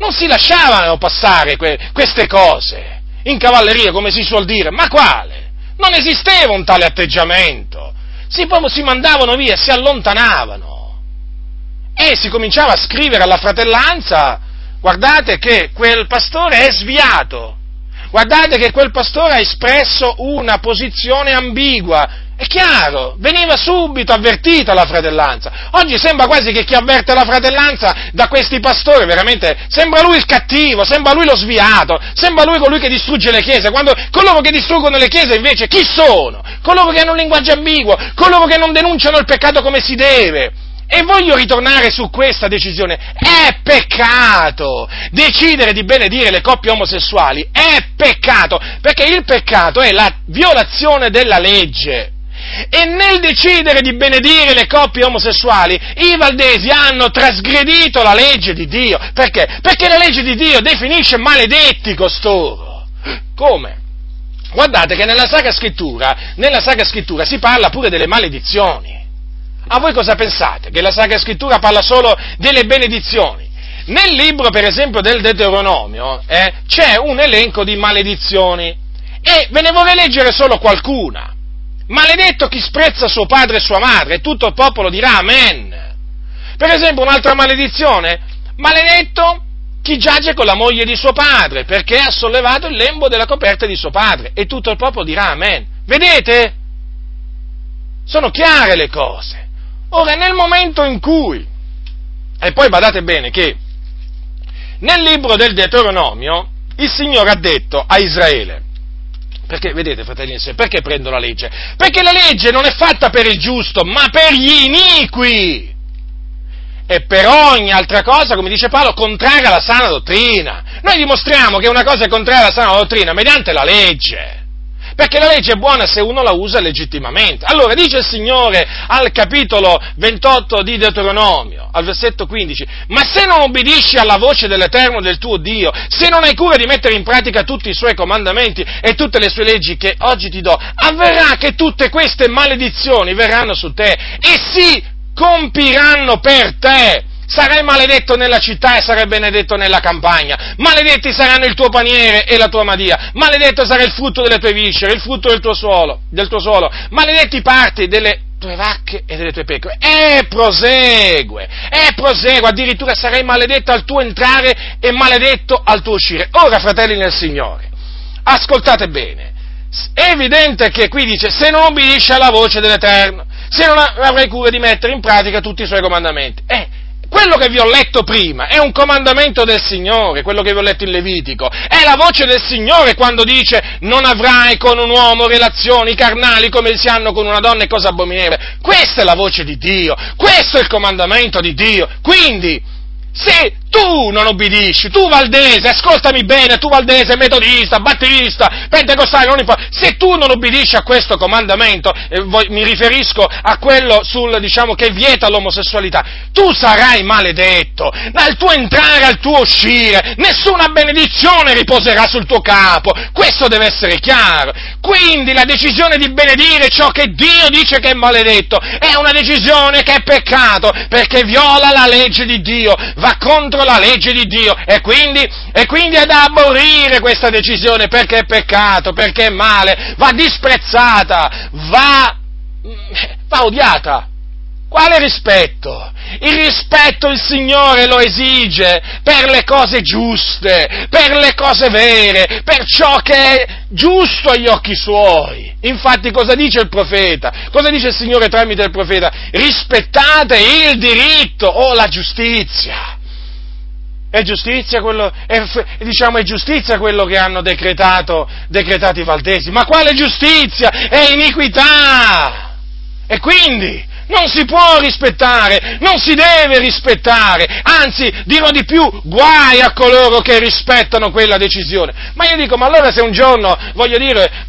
non si lasciavano passare que- queste cose. In cavalleria, come si suol dire, ma quale? Non esisteva un tale atteggiamento, si, si mandavano via, si allontanavano. E si cominciava a scrivere alla fratellanza, guardate che quel pastore è sviato, guardate che quel pastore ha espresso una posizione ambigua, è chiaro, veniva subito avvertita la fratellanza. Oggi sembra quasi che chi avverte la fratellanza da questi pastori, veramente, sembra lui il cattivo, sembra lui lo sviato, sembra lui colui che distrugge le chiese, quando coloro che distruggono le chiese invece chi sono? Coloro che hanno un linguaggio ambiguo, coloro che non denunciano il peccato come si deve. E voglio ritornare su questa decisione. È peccato decidere di benedire le coppie omosessuali. È peccato, perché il peccato è la violazione della legge. E nel decidere di benedire le coppie omosessuali, i valdesi hanno trasgredito la legge di Dio. Perché? Perché la legge di Dio definisce maledetti costoro. Come? Guardate che nella Sacra Scrittura, nella Sacra Scrittura si parla pure delle maledizioni. A voi cosa pensate? Che la Sacra Scrittura parla solo delle benedizioni? Nel libro, per esempio, del Deuteronomio eh, c'è un elenco di maledizioni e ve ne vorrei leggere solo qualcuna. Maledetto chi sprezza suo padre e sua madre, e tutto il popolo dirà Amen. Per esempio, un'altra maledizione, maledetto chi giace con la moglie di suo padre, perché ha sollevato il lembo della coperta di suo padre, e tutto il popolo dirà Amen. Vedete? Sono chiare le cose. Ora, nel momento in cui, e poi badate bene che nel libro del Deuteronomio il Signore ha detto a Israele, perché, vedete, fratelli e sorelle, perché prendo la legge? Perché la legge non è fatta per il giusto, ma per gli iniqui. E per ogni altra cosa, come dice Paolo, contraria alla sana dottrina. Noi dimostriamo che una cosa è contraria alla sana dottrina mediante la legge. Perché la legge è buona se uno la usa legittimamente. Allora dice il Signore al capitolo 28 di Deuteronomio, al versetto 15, ma se non obbedisci alla voce dell'Eterno del tuo Dio, se non hai cura di mettere in pratica tutti i suoi comandamenti e tutte le sue leggi che oggi ti do, avverrà che tutte queste maledizioni verranno su te e si compiranno per te sarai maledetto nella città e sarai benedetto nella campagna, maledetti saranno il tuo paniere e la tua madia, maledetto sarà il frutto delle tue viscere, il frutto del tuo suolo, del tuo suolo, maledetti parti delle tue vacche e delle tue pecore. E prosegue, e prosegue, addirittura sarai maledetto al tuo entrare e maledetto al tuo uscire. Ora, fratelli nel Signore, ascoltate bene, è evidente che qui dice se non obbedisci alla voce dell'Eterno, se non avrai cura di mettere in pratica tutti i suoi comandamenti. Eh, quello che vi ho letto prima è un comandamento del Signore, quello che vi ho letto in Levitico, è la voce del Signore quando dice non avrai con un uomo relazioni carnali come si hanno con una donna e cosa abominevole. Questa è la voce di Dio, questo è il comandamento di Dio. Quindi, se tu non obbedisci, tu Valdese, ascoltami bene, tu Valdese, metodista, battista, pentecostale, non importa, se tu non obbedisci a questo comandamento, eh, mi riferisco a quello sul, diciamo, che vieta l'omosessualità, tu sarai maledetto, dal tuo entrare al tuo uscire, nessuna benedizione riposerà sul tuo capo, questo deve essere chiaro. Quindi la decisione di benedire ciò che Dio dice che è maledetto è una decisione che è peccato, perché viola la legge di Dio, va contro contro la legge di Dio e quindi, e quindi è da aborrire questa decisione perché è peccato, perché è male, va disprezzata, va, va odiata. Quale rispetto? Il rispetto il Signore lo esige per le cose giuste, per le cose vere, per ciò che è giusto agli occhi suoi. Infatti cosa dice il profeta? Cosa dice il Signore tramite il profeta? Rispettate il diritto o la giustizia. È giustizia quello, è, diciamo, è giustizia quello che hanno decretato, decretato i valdesi. Ma quale giustizia? È iniquità! E quindi non si può rispettare, non si deve rispettare, anzi, dirò di più, guai a coloro che rispettano quella decisione. Ma io dico, ma allora se un giorno, voglio dire,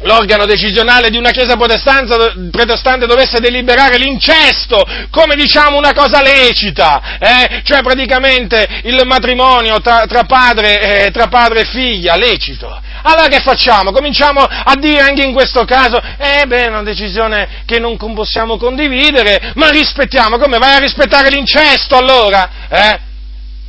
l'organo decisionale di una chiesa protestante dovesse deliberare l'incesto come diciamo una cosa lecita, eh? cioè praticamente il matrimonio tra, tra, padre, eh, tra, padre, e figlia, lecito. Allora che facciamo? Cominciamo a dire anche in questo caso, eh beh, è una decisione che non possiamo condividere, ma rispettiamo, come vai a rispettare l'incesto allora? Eh?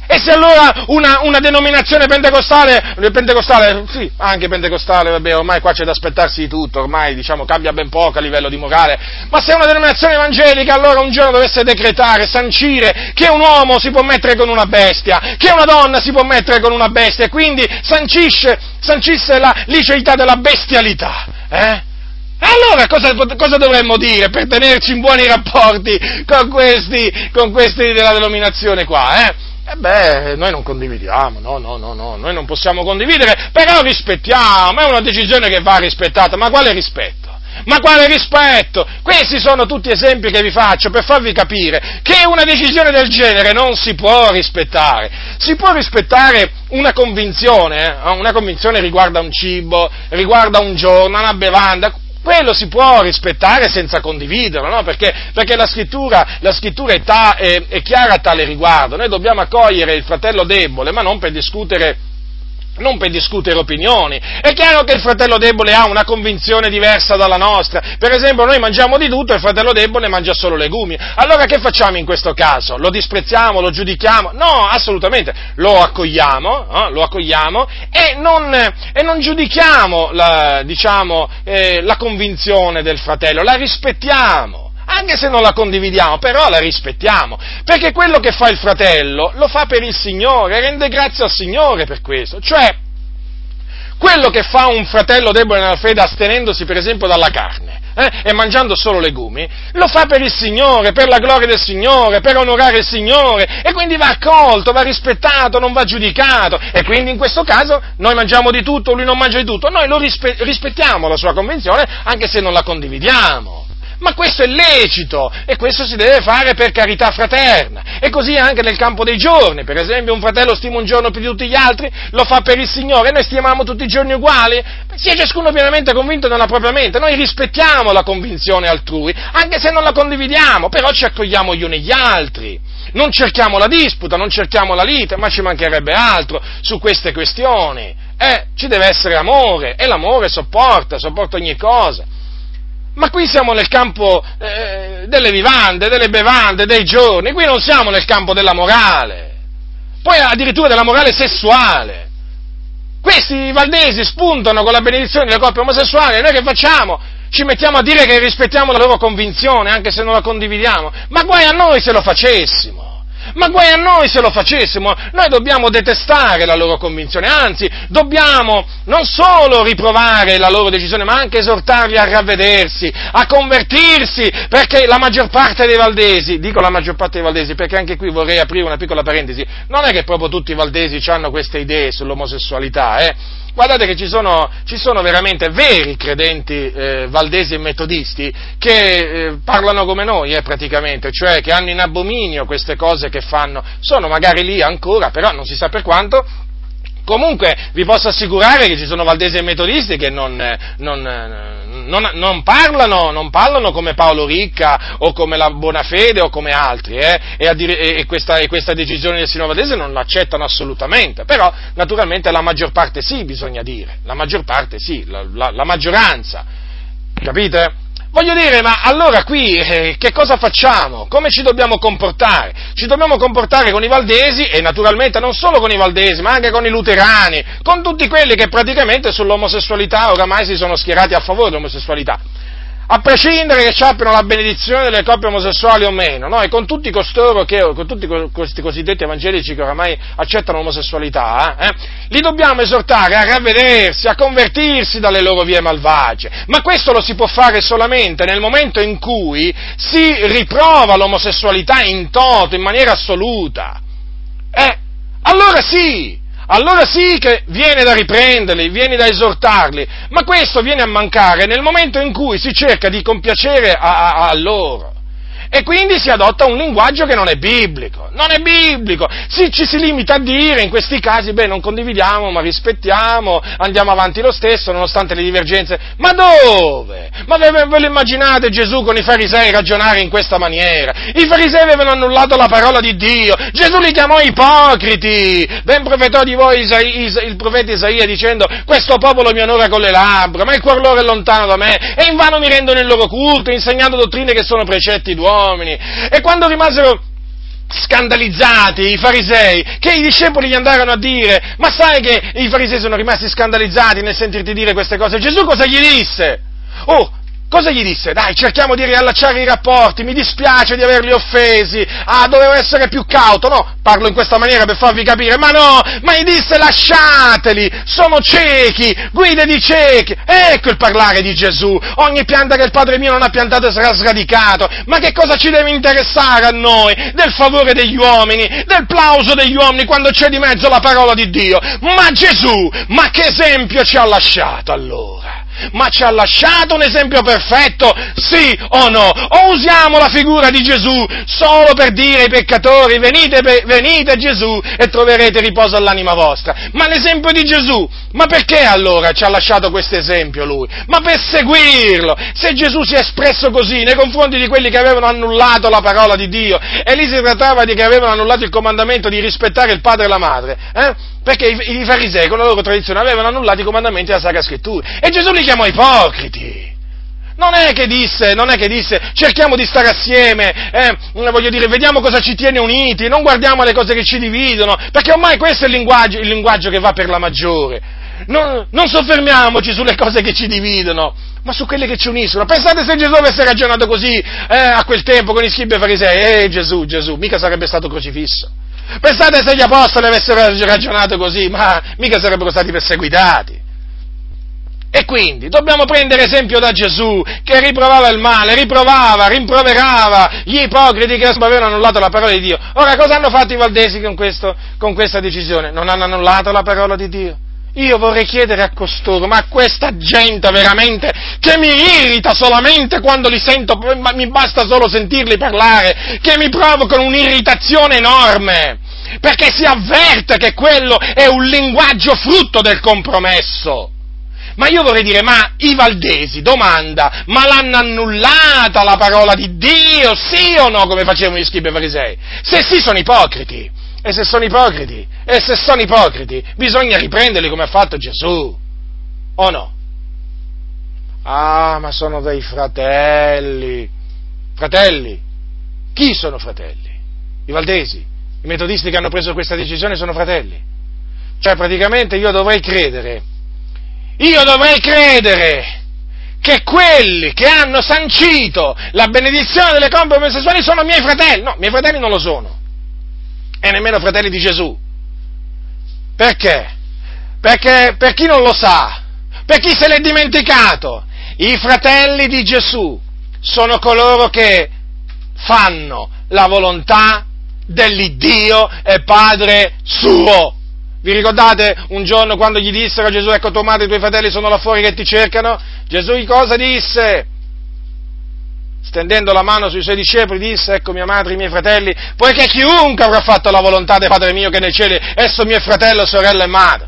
E se allora una, una denominazione pentecostale, pentecostale, sì, anche pentecostale, vabbè, ormai qua c'è da aspettarsi di tutto, ormai diciamo cambia ben poco a livello di morale, ma se una denominazione evangelica allora un giorno dovesse decretare, sancire che un uomo si può mettere con una bestia, che una donna si può mettere con una bestia, e quindi sancisce, sancisse la liceità della bestialità, eh? Allora cosa, cosa, dovremmo dire per tenerci in buoni rapporti con questi, con questi della denominazione qua, eh? E eh beh, noi non condividiamo, no, no, no, no, noi non possiamo condividere, però rispettiamo, è una decisione che va rispettata, ma quale rispetto? Ma quale rispetto? Questi sono tutti esempi che vi faccio per farvi capire che una decisione del genere non si può rispettare. Si può rispettare una convinzione, eh? una convinzione riguarda un cibo, riguarda un giorno, una bevanda, quello si può rispettare senza condividerlo, no? perché, perché, la scrittura, la scrittura è, ta, è, è, chiara a tale riguardo. Noi dobbiamo accogliere il fratello debole, ma non per discutere non per discutere opinioni. È chiaro che il fratello debole ha una convinzione diversa dalla nostra. Per esempio, noi mangiamo di tutto e il fratello debole mangia solo legumi. Allora che facciamo in questo caso? Lo disprezziamo, lo giudichiamo? No, assolutamente. Lo accogliamo, eh, lo accogliamo e, non, e non, giudichiamo la, diciamo, eh, la convinzione del fratello, la rispettiamo anche se non la condividiamo, però la rispettiamo, perché quello che fa il fratello lo fa per il Signore, rende grazie al Signore per questo, cioè quello che fa un fratello debole nella fede astenendosi per esempio dalla carne eh, e mangiando solo legumi, lo fa per il Signore, per la gloria del Signore, per onorare il Signore e quindi va accolto, va rispettato, non va giudicato. E quindi in questo caso noi mangiamo di tutto, lui non mangia di tutto, noi lo rispe- rispettiamo la sua convenzione anche se non la condividiamo ma questo è lecito e questo si deve fare per carità fraterna. E così anche nel campo dei giorni, per esempio un fratello stima un giorno più di tutti gli altri, lo fa per il Signore, e noi stimiamo tutti i giorni uguali, sia ciascuno pienamente convinto nella propria mente, noi rispettiamo la convinzione altrui, anche se non la condividiamo, però ci accogliamo gli uni gli altri. Non cerchiamo la disputa, non cerchiamo la lite, ma ci mancherebbe altro su queste questioni. Eh, ci deve essere amore, e l'amore sopporta, sopporta ogni cosa. Ma qui siamo nel campo eh, delle vivande, delle bevande, dei giorni, qui non siamo nel campo della morale, poi addirittura della morale sessuale. Questi valdesi spuntano con la benedizione delle coppie omosessuali, e noi che facciamo? Ci mettiamo a dire che rispettiamo la loro convinzione, anche se non la condividiamo, ma guai a noi se lo facessimo. Ma guai a noi se lo facessimo, noi dobbiamo detestare la loro convinzione, anzi dobbiamo non solo riprovare la loro decisione, ma anche esortarli a ravvedersi, a convertirsi, perché la maggior parte dei valdesi, dico la maggior parte dei valdesi perché anche qui vorrei aprire una piccola parentesi, non è che proprio tutti i valdesi hanno queste idee sull'omosessualità, eh? Guardate che ci sono, ci sono, veramente veri credenti eh, valdesi e metodisti che eh, parlano come noi eh, praticamente, cioè che hanno in abominio queste cose che fanno, sono magari lì ancora, però non si sa per quanto, Comunque vi posso assicurare che ci sono valdesi e metodisti che non, eh, eh, non, non, parlano, non, parlano, come Paolo Ricca o come la Bonafede o come altri eh, e, dire, e, questa, e, questa, decisione del Sino Valdese non l'accettano assolutamente, però naturalmente la maggior parte sì, bisogna dire, la maggior parte sì, la, la, la maggioranza, capite? Voglio dire, ma allora qui eh, che cosa facciamo? Come ci dobbiamo comportare? Ci dobbiamo comportare con i valdesi e naturalmente non solo con i valdesi, ma anche con i luterani, con tutti quelli che praticamente sull'omosessualità oramai si sono schierati a favore dell'omosessualità a prescindere che ci abbiano la benedizione delle coppie omosessuali o meno, no? e con tutti costoro che, con tutti questi cosiddetti evangelici che oramai accettano l'omosessualità, eh, li dobbiamo esortare a ravvedersi, a convertirsi dalle loro vie malvagie, ma questo lo si può fare solamente nel momento in cui si riprova l'omosessualità in toto, in maniera assoluta. Eh, allora sì, allora sì che viene da riprenderli, viene da esortarli, ma questo viene a mancare nel momento in cui si cerca di compiacere a, a, a loro. E quindi si adotta un linguaggio che non è biblico, non è biblico, si, ci si limita a dire in questi casi, beh, non condividiamo, ma rispettiamo, andiamo avanti lo stesso, nonostante le divergenze. Ma dove? Ma ve, ve lo immaginate Gesù con i farisei ragionare in questa maniera? I farisei avevano annullato la parola di Dio, Gesù li chiamò ipocriti, ben profetò di voi Isaia, il profeta Isaia dicendo, questo popolo mi onora con le labbra, ma il cuor loro è lontano da me, e invano mi rendono il loro culto, insegnando dottrine che sono precetti d'uomo uomini. E quando rimasero scandalizzati i farisei, che i discepoli gli andarono a dire, ma sai che i farisei sono rimasti scandalizzati nel sentirti dire queste cose? Gesù cosa gli disse? Oh, Cosa gli disse? Dai, cerchiamo di riallacciare i rapporti, mi dispiace di averli offesi, ah, dovevo essere più cauto, no, parlo in questa maniera per farvi capire, ma no, ma gli disse lasciateli, sono ciechi, guide di ciechi, ecco il parlare di Gesù, ogni pianta che il Padre mio non ha piantato sarà sradicato, ma che cosa ci deve interessare a noi? Del favore degli uomini, del plauso degli uomini quando c'è di mezzo la parola di Dio, ma Gesù, ma che esempio ci ha lasciato allora? Ma ci ha lasciato un esempio perfetto, sì o no? O usiamo la figura di Gesù solo per dire ai peccatori venite, venite Gesù e troverete riposo all'anima vostra? Ma l'esempio di Gesù, ma perché allora ci ha lasciato questo esempio lui? Ma per seguirlo! Se Gesù si è espresso così nei confronti di quelli che avevano annullato la parola di Dio, e lì si trattava di che avevano annullato il comandamento di rispettare il padre e la madre, eh? Perché i, i farisei con la loro tradizione avevano annullato i comandamenti della Sacra Scrittura e Gesù li chiamò ipocriti. Non è che disse, non è che disse cerchiamo di stare assieme, eh, voglio dire, vediamo cosa ci tiene uniti, non guardiamo le cose che ci dividono, perché ormai questo è il linguaggio, il linguaggio che va per la maggiore. Non, non, soffermiamoci sulle cose che ci dividono, ma su quelle che ci uniscono. Pensate se Gesù avesse ragionato così eh, a quel tempo con i scribi e farisei, eh Gesù, Gesù, mica sarebbe stato crocifisso. Pensate se gli apostoli avessero ragionato così, ma mica sarebbero stati perseguitati. E quindi dobbiamo prendere esempio da Gesù che riprovava il male, riprovava, rimproverava gli ipocriti che avevano annullato la parola di Dio. Ora cosa hanno fatto i valdesi con, questo, con questa decisione? Non hanno annullato la parola di Dio. Io vorrei chiedere a costoro, ma questa gente veramente che mi irrita solamente quando li sento, mi basta solo sentirli parlare, che mi provocano un'irritazione enorme, perché si avverte che quello è un linguaggio frutto del compromesso. Ma io vorrei dire, ma i valdesi, domanda, ma l'hanno annullata la parola di Dio, sì o no, come facevano gli scribi e farisei? Se sì sono ipocriti. E se sono ipocriti, e se sono ipocriti, bisogna riprenderli come ha fatto Gesù. O no? Ah, ma sono dei fratelli. Fratelli? Chi sono fratelli? I valdesi? I metodisti che hanno preso questa decisione sono fratelli. Cioè, praticamente io dovrei credere, io dovrei credere che quelli che hanno sancito la benedizione delle coppie omosessuali sono miei fratelli. No, miei fratelli non lo sono e nemmeno fratelli di Gesù. Perché? Perché per chi non lo sa, per chi se l'è dimenticato, i fratelli di Gesù sono coloro che fanno la volontà dell'Iddio e Padre suo. Vi ricordate un giorno quando gli dissero a Gesù, ecco tua madre e i tuoi fratelli sono là fuori che ti cercano? Gesù cosa disse? Stendendo la mano sui suoi discepoli, disse, ecco mia madre i miei fratelli, poiché chiunque avrà fatto la volontà del Padre mio che nei cieli, esso mio fratello, sorella e madre.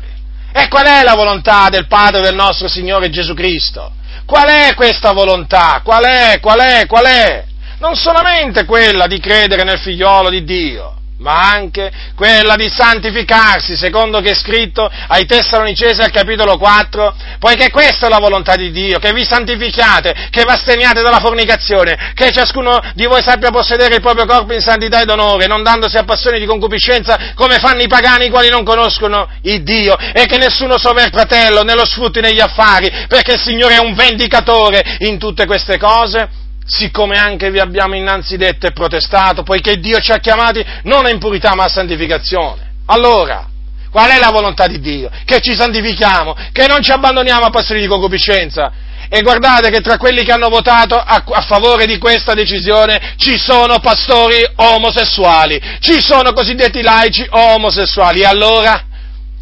E qual è la volontà del Padre del nostro Signore Gesù Cristo? Qual è questa volontà? Qual è? Qual è? Qual è? Non solamente quella di credere nel figliolo di Dio, ma anche quella di santificarsi, secondo che è scritto ai Tessalonicesi al capitolo 4, poiché questa è la volontà di Dio, che vi santificate, che vi asteniate dalla fornicazione, che ciascuno di voi sappia possedere il proprio corpo in santità ed onore, non dandosi a passioni di concupiscenza come fanno i pagani i quali non conoscono il Dio, e che nessuno sover fratello né lo sfrutti negli affari, perché il Signore è un vendicatore in tutte queste cose siccome anche vi abbiamo innanzi detto e protestato, poiché Dio ci ha chiamati non a impurità ma a santificazione. Allora, qual è la volontà di Dio? Che ci santifichiamo, che non ci abbandoniamo a passioni di concupiscenza. E guardate che tra quelli che hanno votato a, a, favore di questa decisione ci sono pastori omosessuali, ci sono cosiddetti laici omosessuali. E allora?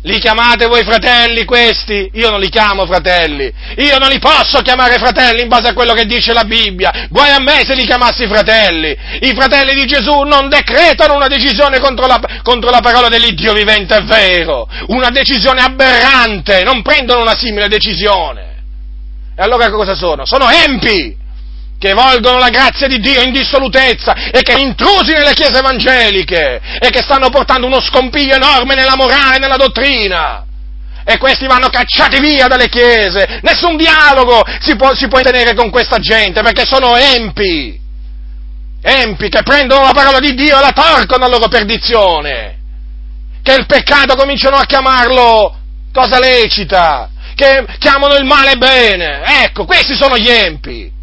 Li chiamate voi fratelli questi? Io non li chiamo fratelli. Io non li posso chiamare fratelli in base a quello che dice la Bibbia. Guai a me se li chiamassi fratelli. I fratelli di Gesù non decretano una decisione contro la, contro la parola dell'Iddio vivente, è vero. Una decisione aberrante. Non prendono una simile decisione. E allora cosa sono? Sono empi che volgono la grazia di Dio in dissolutezza e che intrusi nelle chiese evangeliche e che stanno portando uno scompiglio enorme nella morale e nella dottrina. E questi vanno cacciati via dalle chiese. Nessun dialogo si può, si può tenere con questa gente perché sono empi. Empi che prendono la parola di Dio e la torcono a loro perdizione. Che il peccato cominciano a chiamarlo cosa lecita. Che chiamano il male bene. Ecco, questi sono gli empi.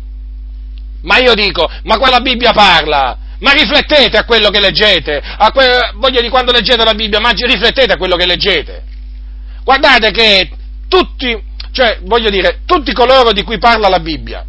Ma io dico, ma quella Bibbia parla, ma riflettete a quello che leggete, que- voglio di quando leggete la Bibbia, ma riflettete a quello che leggete. Guardate che tutti, cioè voglio dire, tutti coloro di cui parla la Bibbia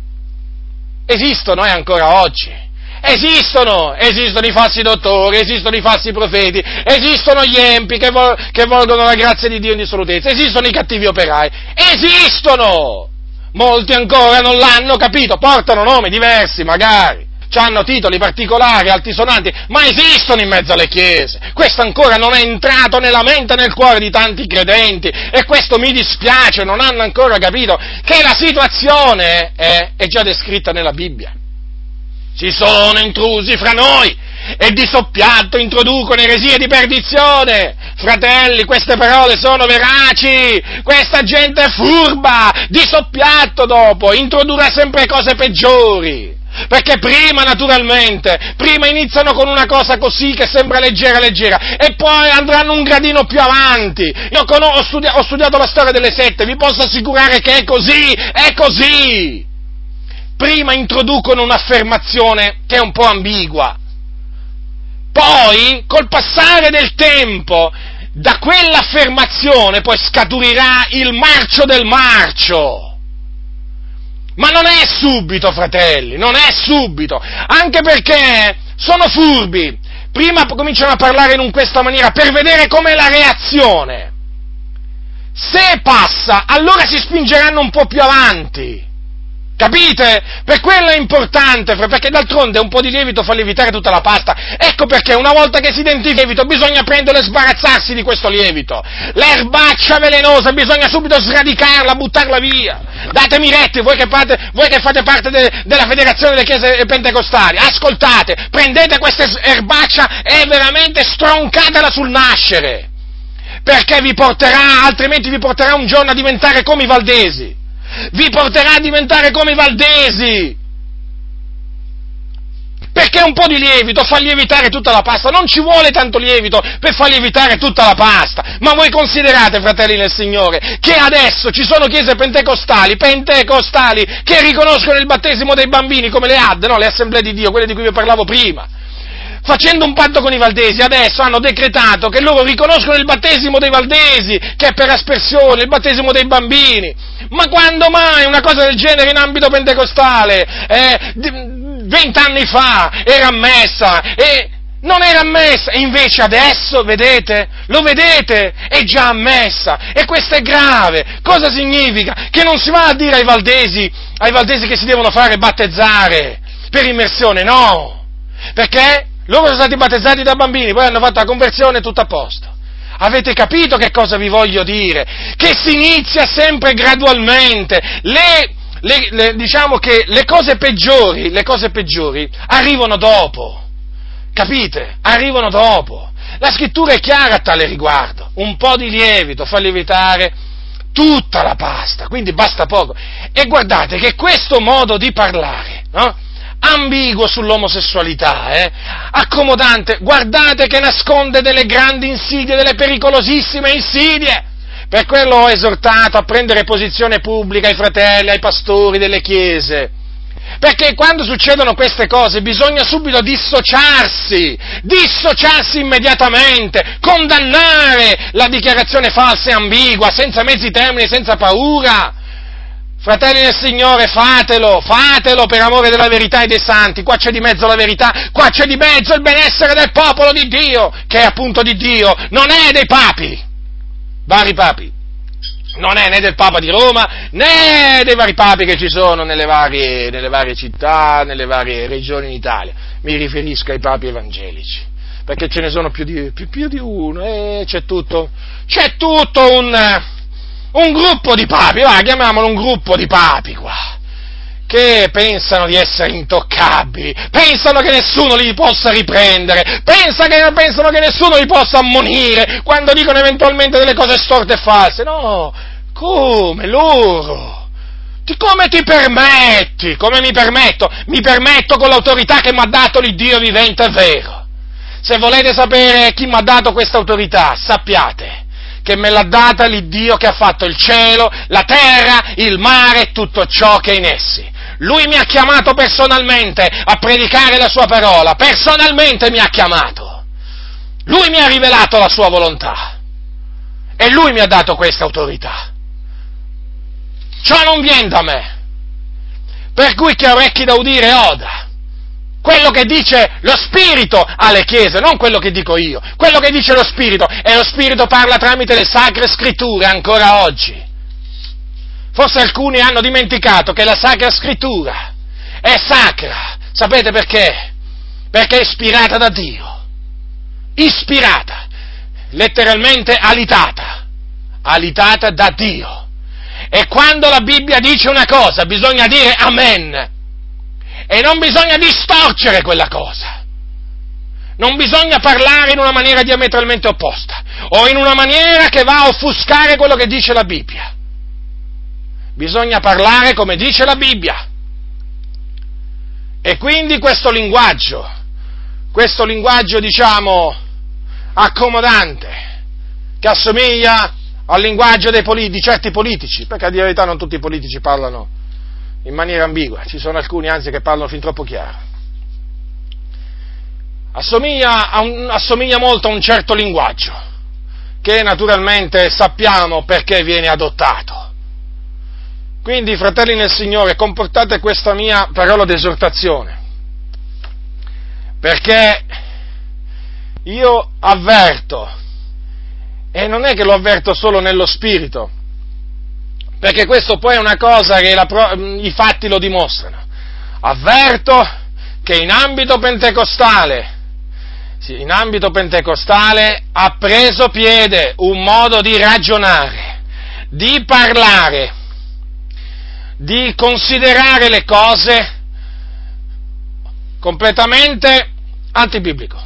esistono eh, ancora oggi. Esistono, esistono i falsi dottori, esistono i falsi profeti, esistono gli empi che, vol- che volgono la grazia di Dio in dissolutezza, esistono i cattivi operai, esistono! Molti ancora non l'hanno capito, portano nomi diversi magari, hanno titoli particolari, altisonanti, ma esistono in mezzo alle chiese. Questo ancora non è entrato nella mente e nel cuore di tanti credenti e questo mi dispiace, non hanno ancora capito che la situazione è, è già descritta nella Bibbia. Si sono intrusi fra noi e di soppiatto introducono eresie di perdizione. Fratelli, queste parole sono veraci, questa gente è furba, di soppiatto dopo, introdurrà sempre cose peggiori. Perché prima, naturalmente, prima iniziano con una cosa così che sembra leggera, leggera, e poi andranno un gradino più avanti. Io ho, studiato, ho studiato la storia delle sette, vi posso assicurare che è così, è così. Prima introducono un'affermazione che è un po' ambigua, poi, col passare del tempo, da quell'affermazione poi scaturirà il marcio del marcio. Ma non è subito, fratelli, non è subito, anche perché sono furbi. Prima cominciano a parlare in questa maniera per vedere com'è la reazione. se passa, allora si spingeranno un po' più avanti. Capite? Per quello è importante, perché d'altronde un po' di lievito fa lievitare tutta la pasta. Ecco perché una volta che si identifica il lievito bisogna prenderlo e sbarazzarsi di questo lievito. L'erbaccia velenosa bisogna subito sradicarla, buttarla via. Datemi retti, voi che fate, voi che fate parte de, della federazione delle chiese pentecostali, ascoltate, prendete questa erbaccia e veramente stroncatela sul nascere. Perché vi porterà, altrimenti vi porterà un giorno a diventare come i valdesi vi porterà a diventare come i valdesi. Perché un po' di lievito fa lievitare tutta la pasta, non ci vuole tanto lievito per far lievitare tutta la pasta. Ma voi considerate, fratelli nel Signore, che adesso ci sono chiese pentecostali, pentecostali, che riconoscono il battesimo dei bambini come le AD, no? le assemblee di Dio, quelle di cui vi parlavo prima facendo un patto con i valdesi, adesso hanno decretato che loro riconoscono il battesimo dei valdesi, che è per aspersione, il battesimo dei bambini. Ma quando mai una cosa del genere in ambito pentecostale? Eh, vent'anni fa era ammessa e non era ammessa, invece adesso, vedete, lo vedete, è già ammessa, e questo è grave. Cosa significa? Che non si va a dire ai valdesi, ai valdesi che si devono fare battezzare per immersione, no, perché loro sono stati battezzati da bambini, poi hanno fatto la conversione tutto a posto. Avete capito che cosa vi voglio dire? Che si inizia sempre gradualmente. Le, le, le, diciamo che le cose peggiori, le cose peggiori arrivano dopo. Capite? Arrivano dopo. La scrittura è chiara a tale riguardo. Un po' di lievito fa lievitare tutta la pasta, quindi basta poco. E guardate che questo modo di parlare, no? Ambiguo sull'omosessualità, eh? accomodante, guardate che nasconde delle grandi insidie, delle pericolosissime insidie. Per quello ho esortato a prendere posizione pubblica ai fratelli, ai pastori delle chiese. Perché quando succedono queste cose bisogna subito dissociarsi, dissociarsi immediatamente, condannare la dichiarazione falsa e ambigua, senza mezzi termini, senza paura. Fratelli del Signore, fatelo, fatelo per amore della verità e dei santi. Qua c'è di mezzo la verità, qua c'è di mezzo il benessere del popolo di Dio, che è appunto di Dio, non è dei papi, vari papi. Non è né del Papa di Roma, né dei vari papi che ci sono nelle varie, nelle varie città, nelle varie regioni in Italia. Mi riferisco ai papi evangelici perché ce ne sono più di, più, più di uno e c'è tutto, c'è tutto un, un gruppo di papi, va, chiamiamolo un gruppo di papi qua, che pensano di essere intoccabili, pensano che nessuno li possa riprendere, pensano che, pensano che nessuno li possa ammonire quando dicono eventualmente delle cose storte e false. No, come loro? Come ti permetti? Come mi permetto? Mi permetto con l'autorità che mi ha dato l'Iddio vivente e vero. Se volete sapere chi mi ha dato questa autorità, sappiate che me l'ha data l'Iddio che ha fatto il cielo, la terra, il mare e tutto ciò che è in essi. Lui mi ha chiamato personalmente a predicare la sua parola, personalmente mi ha chiamato. Lui mi ha rivelato la sua volontà e lui mi ha dato questa autorità. Ciò non viene da me. Per cui chi ha orecchi da udire oda quello che dice lo Spirito alle chiese, non quello che dico io, quello che dice lo Spirito, e lo Spirito parla tramite le sacre scritture ancora oggi. Forse alcuni hanno dimenticato che la sacra scrittura è sacra, sapete perché? Perché è ispirata da Dio, ispirata, letteralmente alitata, alitata da Dio. E quando la Bibbia dice una cosa bisogna dire amen e non bisogna distorcere quella cosa. Non bisogna parlare in una maniera diametralmente opposta o in una maniera che va a offuscare quello che dice la Bibbia. Bisogna parlare come dice la Bibbia. E quindi questo linguaggio, questo linguaggio diciamo accomodante, che assomiglia al linguaggio politi- di certi politici, perché a dire la verità non tutti i politici parlano in maniera ambigua, ci sono alcuni anzi che parlano fin troppo chiaro. Assomiglia, un, assomiglia molto a un certo linguaggio, che naturalmente sappiamo perché viene adottato. Quindi, fratelli nel Signore, comportate questa mia parola d'esortazione, perché io avverto E non è che lo avverto solo nello spirito, perché questo poi è una cosa che la, i fatti lo dimostrano. Avverto che in ambito pentecostale, in ambito pentecostale ha preso piede un modo di ragionare, di parlare, di considerare le cose completamente antibiblico.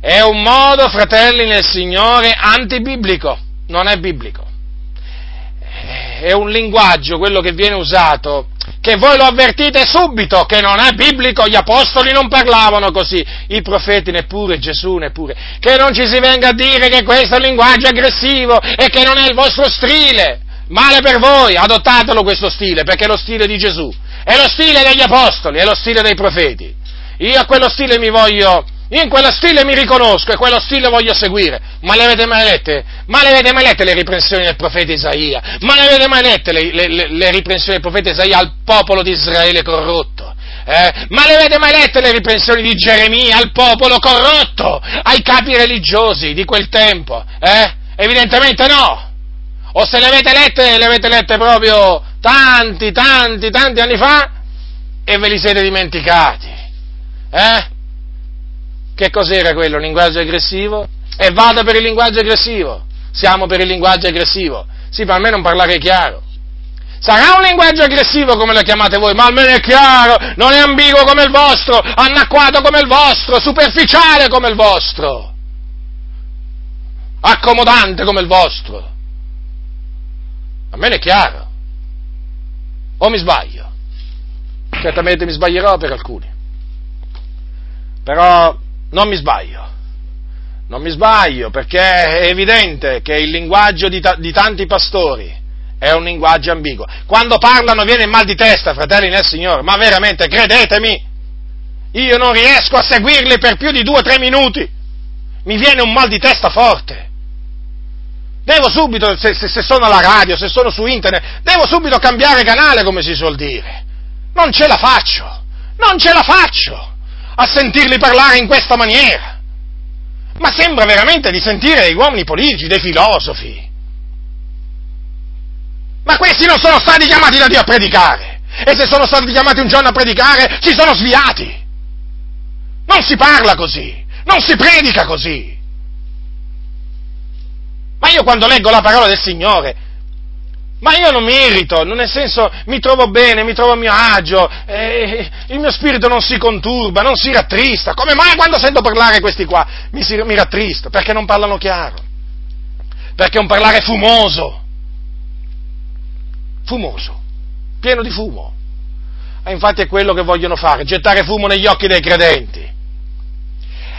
È un modo, fratelli nel Signore, antibiblico, non è biblico. È un linguaggio, quello che viene usato, che voi lo avvertite subito che non è biblico, gli apostoli non parlavano così, i profeti neppure, Gesù neppure, che non ci si venga a dire che questo è un linguaggio aggressivo e che non è il vostro stile. Male per voi, adottatelo questo stile, perché è lo stile di Gesù, è lo stile degli apostoli, è lo stile dei profeti. Io a quello stile mi voglio, io in quello stile mi riconosco e quello stile voglio seguire. Ma le avete mai lette? Ma le avete mai lette le riprensioni del profeta Isaia? Ma le avete mai lette le, le, le, le riprensioni del profeta Isaia al popolo di Israele corrotto? Eh? Ma le avete mai lette le riprensioni di Geremia al popolo corrotto? Ai capi religiosi di quel tempo? Eh? Evidentemente no. O se le avete lette, le avete lette proprio tanti, tanti, tanti anni fa e ve li siete dimenticati. Eh? Che cos'era quello? linguaggio aggressivo? E vada per il linguaggio aggressivo. Siamo per il linguaggio aggressivo. Sì, ma almeno non parlare chiaro. Sarà un linguaggio aggressivo come lo chiamate voi, ma almeno è chiaro, non è ambiguo come il vostro, anacquato come il vostro, superficiale come il vostro, accomodante come il vostro. Almeno è chiaro. O mi sbaglio? Certamente mi sbaglierò per alcuni. Però non mi sbaglio. Non mi sbaglio perché è evidente che il linguaggio di, ta- di tanti pastori è un linguaggio ambiguo. Quando parlano viene il mal di testa, fratelli nel Signore, ma veramente, credetemi, io non riesco a seguirli per più di due o tre minuti. Mi viene un mal di testa forte. Devo subito, se, se, se, sono alla radio, se sono su internet, devo subito cambiare canale, come si suol dire. Non ce la faccio, non ce la faccio a sentirli parlare in questa maniera. Ma sembra veramente di sentire degli uomini politici, dei filosofi. Ma questi non sono stati chiamati da Dio a predicare. E se sono stati chiamati un giorno a predicare, si sono sviati. Non si parla così, non si predica così. Ma io quando leggo la parola del Signore ma io non mi irrito, nel senso mi trovo bene, mi trovo a mio agio, eh, il mio spirito non si conturba, non si rattrista. Come mai quando sento parlare questi qua mi, si, mi rattristo? Perché non parlano chiaro. Perché è un parlare fumoso. Fumoso, pieno di fumo. E infatti è quello che vogliono fare, gettare fumo negli occhi dei credenti.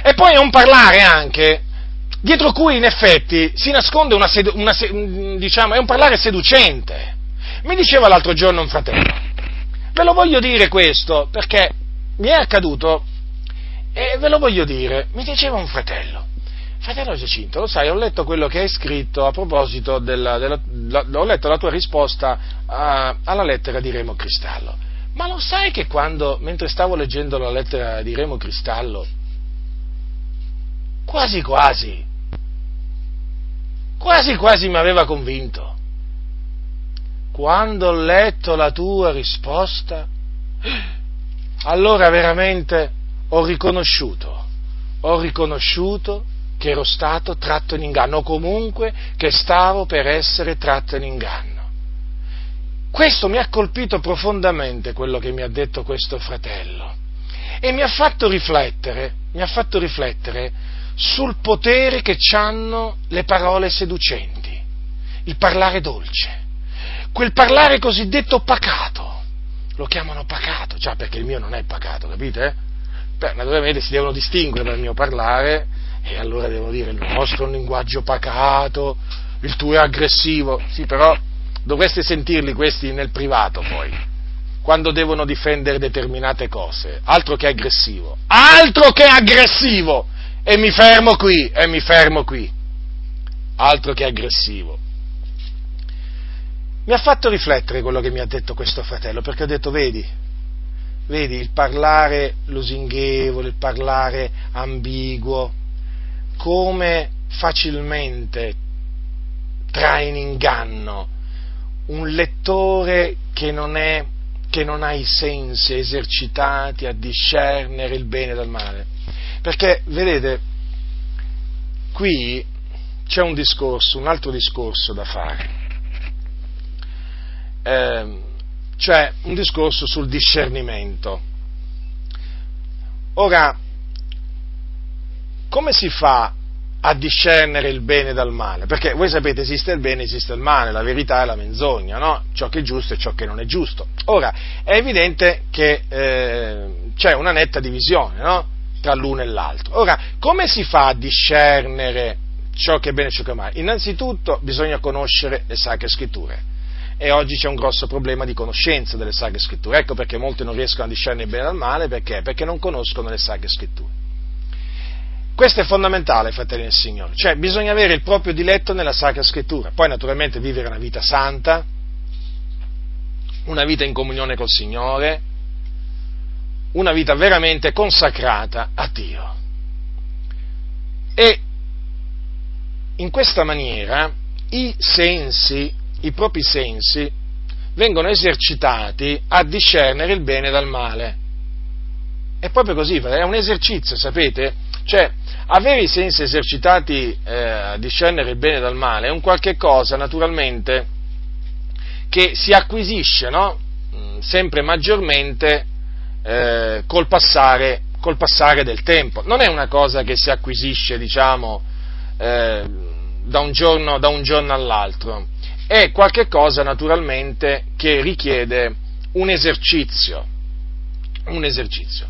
E poi è un parlare anche dietro cui in effetti si nasconde una, sedu- una diciamo, è un parlare seducente. Mi diceva l'altro giorno un fratello, ve lo voglio dire questo perché mi è accaduto e ve lo voglio dire, mi diceva un fratello, fratello Giacinto, lo sai, ho letto quello che hai scritto a proposito della, della la, ho letto la tua risposta a, alla lettera di Remo Cristallo, ma lo sai che quando, mentre stavo leggendo la lettera di Remo Cristallo, quasi quasi quasi quasi mi aveva convinto. Quando ho letto la tua risposta, allora veramente ho riconosciuto, ho riconosciuto che ero stato tratto in inganno, o comunque che stavo per essere tratto in inganno. Questo mi ha colpito profondamente quello che mi ha detto questo fratello e mi ha fatto riflettere, mi ha fatto riflettere sul potere che hanno le parole seducenti, il parlare dolce, quel parlare cosiddetto pacato. Lo chiamano pacato, già perché il mio non è pacato, capite? Beh, naturalmente si devono distinguere dal mio parlare e allora devo dire il nostro è un linguaggio pacato, il tuo è aggressivo, sì, però dovreste sentirli questi nel privato poi, quando devono difendere determinate cose, altro che aggressivo, altro che aggressivo! E mi fermo qui, e mi fermo qui. Altro che aggressivo. Mi ha fatto riflettere quello che mi ha detto questo fratello, perché ho detto, vedi, vedi, il parlare lusinghevole, il parlare ambiguo, come facilmente trae in inganno un lettore che non, è, che non ha i sensi esercitati a discernere il bene dal male. Perché, vedete, qui c'è un discorso, un altro discorso da fare, eh, cioè un discorso sul discernimento. Ora, come si fa a discernere il bene dal male, perché voi sapete esiste il bene, esiste il male, la verità e la menzogna, no? ciò che è giusto e ciò che non è giusto. Ora, è evidente che eh, c'è una netta divisione no? Tra l'uno e l'altro. Ora, come si fa a discernere ciò che è bene e ciò che è male? Innanzitutto bisogna conoscere le sacre scritture. E oggi c'è un grosso problema di conoscenza delle sacre scritture. Ecco perché molti non riescono a discernere il bene dal male, perché? Perché non conoscono le sacre scritture. Questo è fondamentale, fratelli del Signore, cioè bisogna avere il proprio diletto nella Sacra Scrittura, poi naturalmente vivere una vita santa, una vita in comunione col Signore, una vita veramente consacrata a Dio. E in questa maniera i sensi, i propri sensi, vengono esercitati a discernere il bene dal male. È proprio così, è un esercizio, sapete? Cioè, avere i sensi esercitati eh, a discernere il bene dal male è un qualche cosa, naturalmente, che si acquisisce no? Mm, sempre maggiormente eh, col, passare, col, passare, del tempo. Non è una cosa che si acquisisce, diciamo, eh, da, un giorno, da un giorno all'altro. È qualche cosa, naturalmente, che richiede un esercizio. Un esercizio.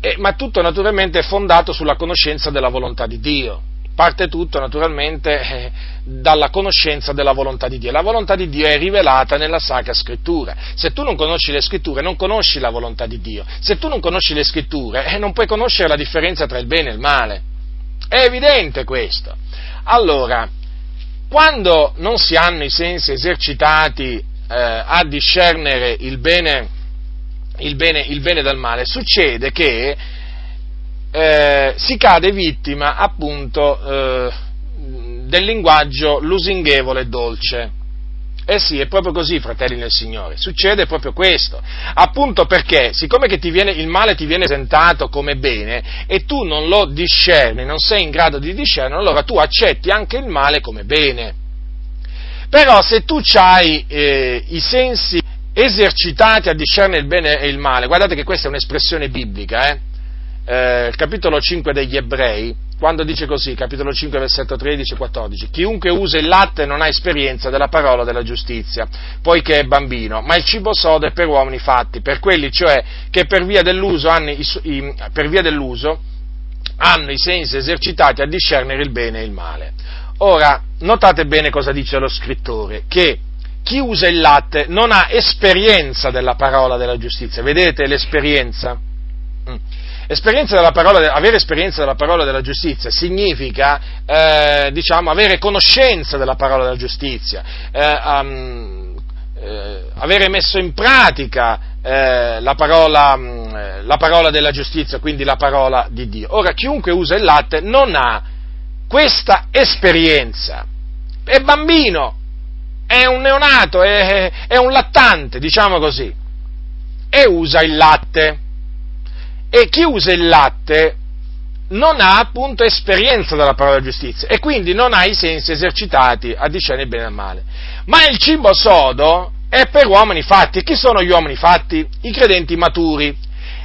Eh, ma tutto naturalmente è fondato sulla conoscenza della volontà di Dio. Parte tutto naturalmente eh, dalla conoscenza della volontà di Dio. La volontà di Dio è rivelata nella Sacra Scrittura. Se tu non conosci le Scritture, non conosci la volontà di Dio. Se tu non conosci le Scritture, eh, non puoi conoscere la differenza tra il bene e il male. È evidente questo. Allora, quando non si hanno i sensi esercitati eh, a discernere il bene il bene, il bene dal male, succede che eh, si cade vittima appunto eh, del linguaggio lusinghevole e dolce. Eh sì, è proprio così, fratelli nel Signore, succede proprio questo, appunto perché, siccome viene, il male ti viene presentato come bene e tu non lo discerni, non sei in grado di discernere, allora tu accetti anche il male come bene. Però se tu hai eh, i sensi esercitati a discernere il bene e il male. Guardate che questa è un'espressione biblica, eh? Eh, il capitolo 5 degli ebrei, quando dice così, capitolo 5, versetto 13 e 14, chiunque usa il latte non ha esperienza della parola della giustizia, poiché è bambino, ma il cibo sodo è per uomini fatti, per quelli cioè che per via dell'uso hanno i, i, via dell'uso, hanno i sensi esercitati a discernere il bene e il male. Ora, notate bene cosa dice lo scrittore, che chi usa il latte non ha esperienza della parola della giustizia. Vedete l'esperienza? Mm. Parola, avere esperienza della parola della giustizia significa, eh, diciamo, avere conoscenza della parola della giustizia, eh, um, eh, avere messo in pratica eh, la parola, mm, la parola della giustizia, quindi la parola di Dio. Ora, chiunque usa il latte non ha questa esperienza. È bambino, è un neonato, è, è un lattante, diciamo così, e usa il latte. E chi usa il latte non ha appunto esperienza della parola giustizia e quindi non ha i sensi esercitati a discernere il bene e il male. Ma il cibo sodo è per uomini fatti. Chi sono gli uomini fatti? I credenti maturi.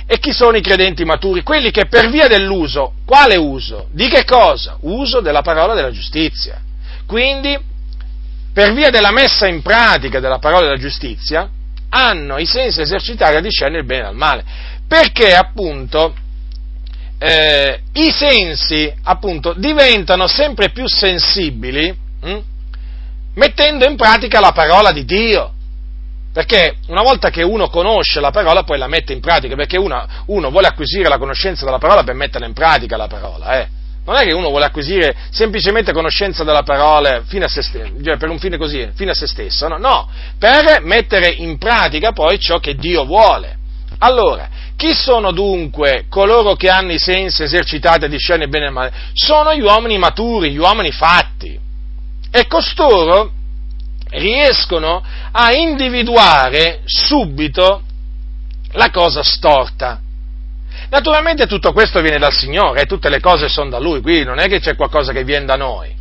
E chi sono i credenti maturi? Quelli che per via dell'uso, quale uso? Di che cosa? Uso della parola della giustizia. Quindi per via della messa in pratica della parola della giustizia, hanno i sensi esercitati a discernere il bene dal male. Perché appunto eh, i sensi appunto diventano sempre più sensibili hm, mettendo in pratica la parola di Dio. Perché una volta che uno conosce la parola poi la mette in pratica, perché uno, uno vuole acquisire la conoscenza della parola per metterla in pratica la parola, eh. Non è che uno vuole acquisire semplicemente conoscenza della parola fino a se stesso, cioè per un fine così, fino a se stesso, no, no, per mettere in pratica poi ciò che Dio vuole. Allora, Chi sono dunque coloro che hanno i sensi esercitati a discernere bene e male? Sono gli uomini maturi, gli uomini fatti. E costoro riescono a individuare subito la cosa storta. Naturalmente tutto questo viene dal Signore, e tutte le cose sono da Lui, qui non è che c'è qualcosa che viene da noi.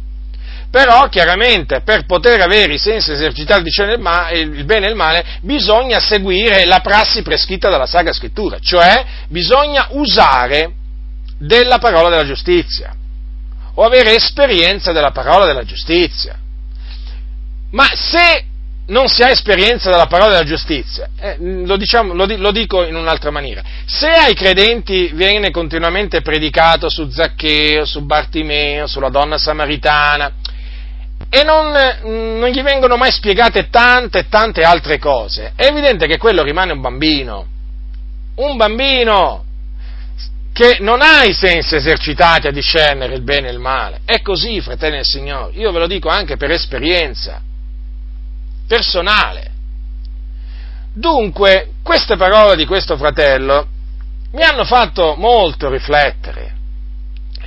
Però chiaramente per poter avere i sensi esercitati il bene e il male bisogna seguire la prassi prescritta dalla Sacra Scrittura, cioè bisogna usare della parola della giustizia o avere esperienza della parola della giustizia. Ma se non si ha esperienza della parola della giustizia, eh, lo, diciamo, lo, lo, dico in un'altra maniera, se ai credenti viene continuamente predicato su Zaccheo, su Bartimeo, sulla donna samaritana, e non, non gli vengono mai spiegate tante e tante altre cose, è evidente che quello rimane un bambino, un bambino che non ha i sensi esercitati a discernere il bene e il male. È così, fratelli del Signore, io ve lo dico anche per esperienza personale. Dunque, queste parole di questo fratello mi hanno fatto molto riflettere,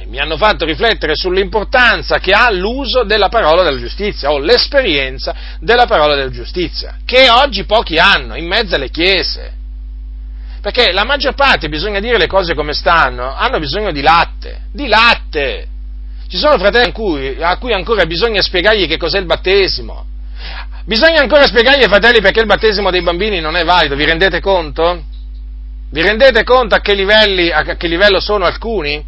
mi hanno fatto riflettere sull'importanza che ha l'uso della parola della giustizia o l'esperienza della parola della giustizia, che oggi pochi hanno in mezzo alle chiese. Perché la maggior parte, bisogna dire le cose come stanno, hanno bisogno di latte, di latte. Ci sono fratelli a cui, a cui ancora bisogna spiegargli che cos'è il battesimo, Bisogna ancora spiegargli ai fratelli perché il battesimo dei bambini non è valido, vi rendete conto? Vi rendete conto a che, livelli, a che livello sono alcuni?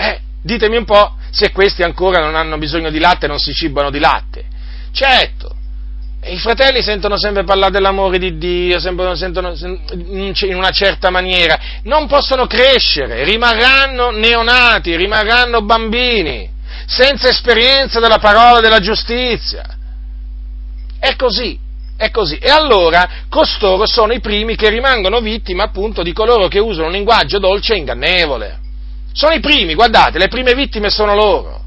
Eh, ditemi un po' se questi ancora non hanno bisogno di latte e non si cibano di latte. Certo, i fratelli sentono sempre parlare dell'amore di Dio, sempre, sentono in una certa maniera, non possono crescere, rimarranno neonati, rimarranno bambini, senza esperienza della parola della giustizia. È così, è così. E allora costoro sono i primi che rimangono vittime appunto di coloro che usano un linguaggio dolce e ingannevole. Sono i primi, guardate, le prime vittime sono loro.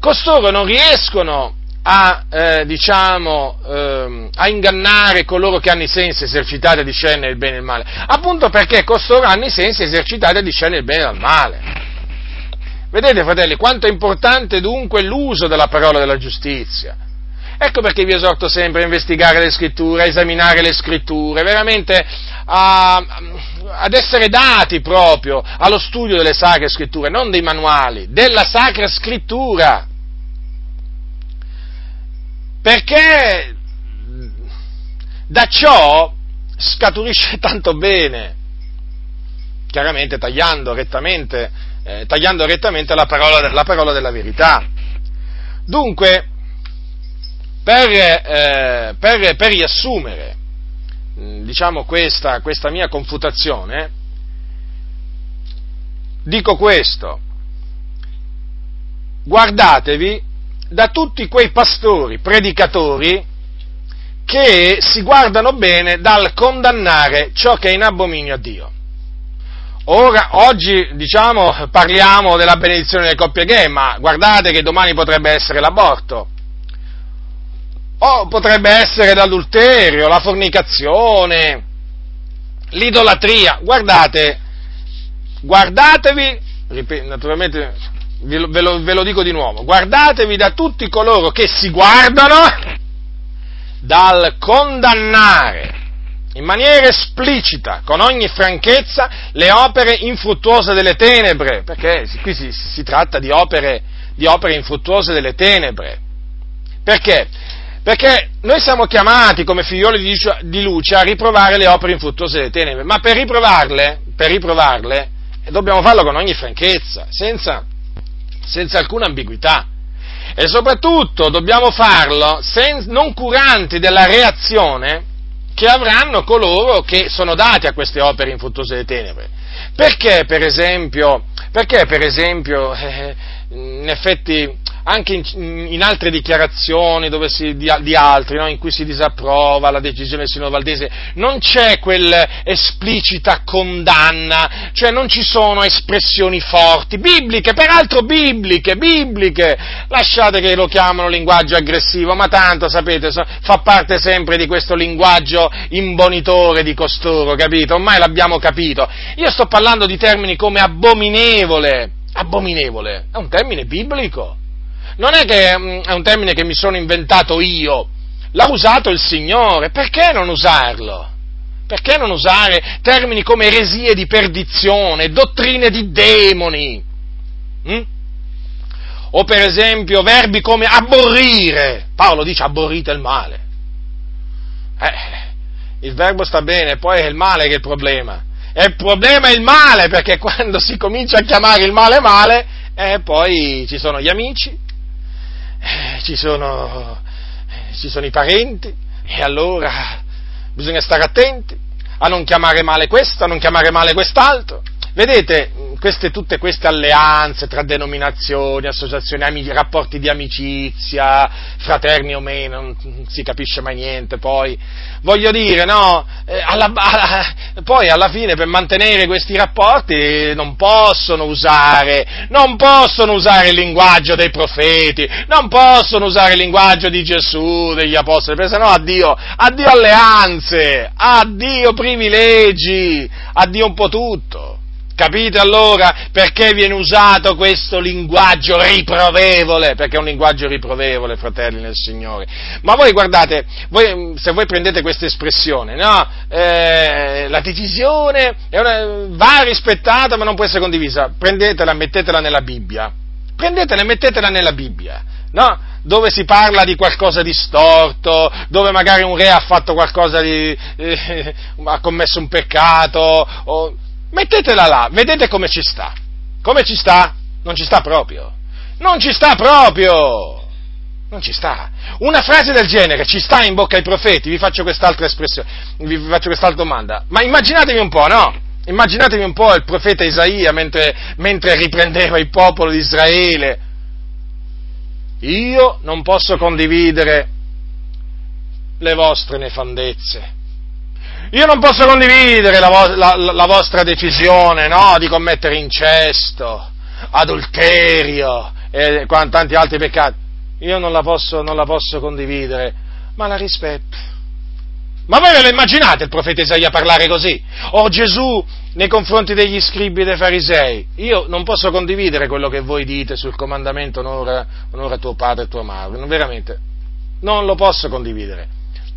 Costoro non riescono a, eh, diciamo, eh, a ingannare coloro che hanno i sensi esercitati a discernere il bene e il male, appunto perché costoro hanno i sensi esercitati a discernere il bene e il male. Vedete, fratelli, quanto è importante dunque l'uso della parola della giustizia. Ecco perché vi esorto sempre a investigare le scritture, a esaminare le scritture, veramente a, ad essere dati proprio allo studio delle sacre scritture, non dei manuali, della sacra scrittura. Perché da ciò scaturisce tanto bene, chiaramente tagliando rettamente, eh, tagliando rettamente la, parola, la parola della verità. Dunque, per, eh, per, per riassumere diciamo questa, questa mia confutazione, dico questo, guardatevi da tutti quei pastori, predicatori, che si guardano bene dal condannare ciò che è in abominio a Dio. Ora, oggi, diciamo, parliamo della benedizione delle coppie gay, ma guardate che domani potrebbe essere l'aborto. O potrebbe essere l'adulterio, la fornicazione, l'idolatria. Guardate, guardatevi, naturalmente ve lo, ve, lo, ve lo dico di nuovo, guardatevi da tutti coloro che si guardano dal condannare in maniera esplicita, con ogni franchezza, le opere infruttuose delle tenebre, perché qui si, si tratta di opere, di opere infruttuose delle tenebre. Perché? Perché noi siamo chiamati come figlioli di luce a riprovare le opere infruttuose delle tenebre, ma per riprovarle, per riprovarle dobbiamo farlo con ogni franchezza, senza, senza alcuna ambiguità. E soprattutto dobbiamo farlo sen, non curanti della reazione che avranno coloro che sono dati a queste opere infruttuose delle tenebre. Perché, per esempio, perché, per esempio eh, in effetti anche in, in altre dichiarazioni si, di, di, altri, no? in cui si disapprova la decisione del Sinodo Valdese, non c'è quell'esplicita condanna, cioè non ci sono espressioni forti, bibliche, peraltro bibliche, bibliche, lasciate che lo chiamano linguaggio aggressivo, ma tanto, sapete, fa parte sempre di questo linguaggio imbonitore di costoro, capito? Ormai l'abbiamo capito. Io sto parlando di termini come abominevole, abominevole, è un termine biblico. Non è che mm, è un termine che mi sono inventato io, l'ha usato il Signore, perché non usarlo? Perché non usare termini come eresie di perdizione, dottrine di demoni? Mm? O per esempio verbi come abborrire. Paolo dice abborrite il male. Eh, il verbo sta bene, poi è il male che è il problema. E il problema è il male, perché quando si comincia a chiamare il male male, eh, poi ci sono gli amici, ci, sono, eh, ci sono i parenti, e allora bisogna stare attenti a non chiamare male questo, a non chiamare male quest'altro. Vedete, queste, tutte queste alleanze tra denominazioni, associazioni, amici, rapporti di amicizia, fraterni o meno, non si capisce mai niente poi. Voglio dire, no, eh, alla, alla, poi alla fine per mantenere questi rapporti non possono usare, non possono usare il linguaggio dei profeti, non possono usare il linguaggio di Gesù, degli apostoli, perché sennò addio, addio alleanze, addio privilegi, addio un po' tutto. Capite allora perché viene usato questo linguaggio riprovevole? Perché è un linguaggio riprovevole, fratelli nel Signore. Ma voi guardate, voi, se voi prendete questa espressione, no? Eh, la decisione una, va rispettata ma non può essere condivisa, prendetela e mettetela nella Bibbia. Prendetela e mettetela nella Bibbia. No? dove si parla di qualcosa di storto, dove magari un re ha fatto qualcosa di. Eh, ha commesso un peccato, o, Mettetela là, vedete come ci sta. Come ci sta? Non ci sta proprio. Non ci sta proprio. Non ci sta. Una frase del genere ci sta in bocca ai profeti, vi faccio quest'altra espressione, vi faccio quest'altra domanda. Ma immaginatevi un po', no? Immaginatevi un po' il profeta Isaia mentre, mentre riprendeva il popolo di Israele. Io non posso condividere le vostre nefandezze io non posso condividere la, vo- la, la vostra decisione no, di commettere incesto, adulterio e tanti altri peccati. Io non la, posso, non la posso condividere, ma la rispetto. Ma voi ve lo immaginate il profeta Isaia parlare così? O Gesù nei confronti degli scribi e dei farisei? Io non posso condividere quello che voi dite sul comandamento onora, onora tuo padre e tua madre, veramente, non lo posso condividere,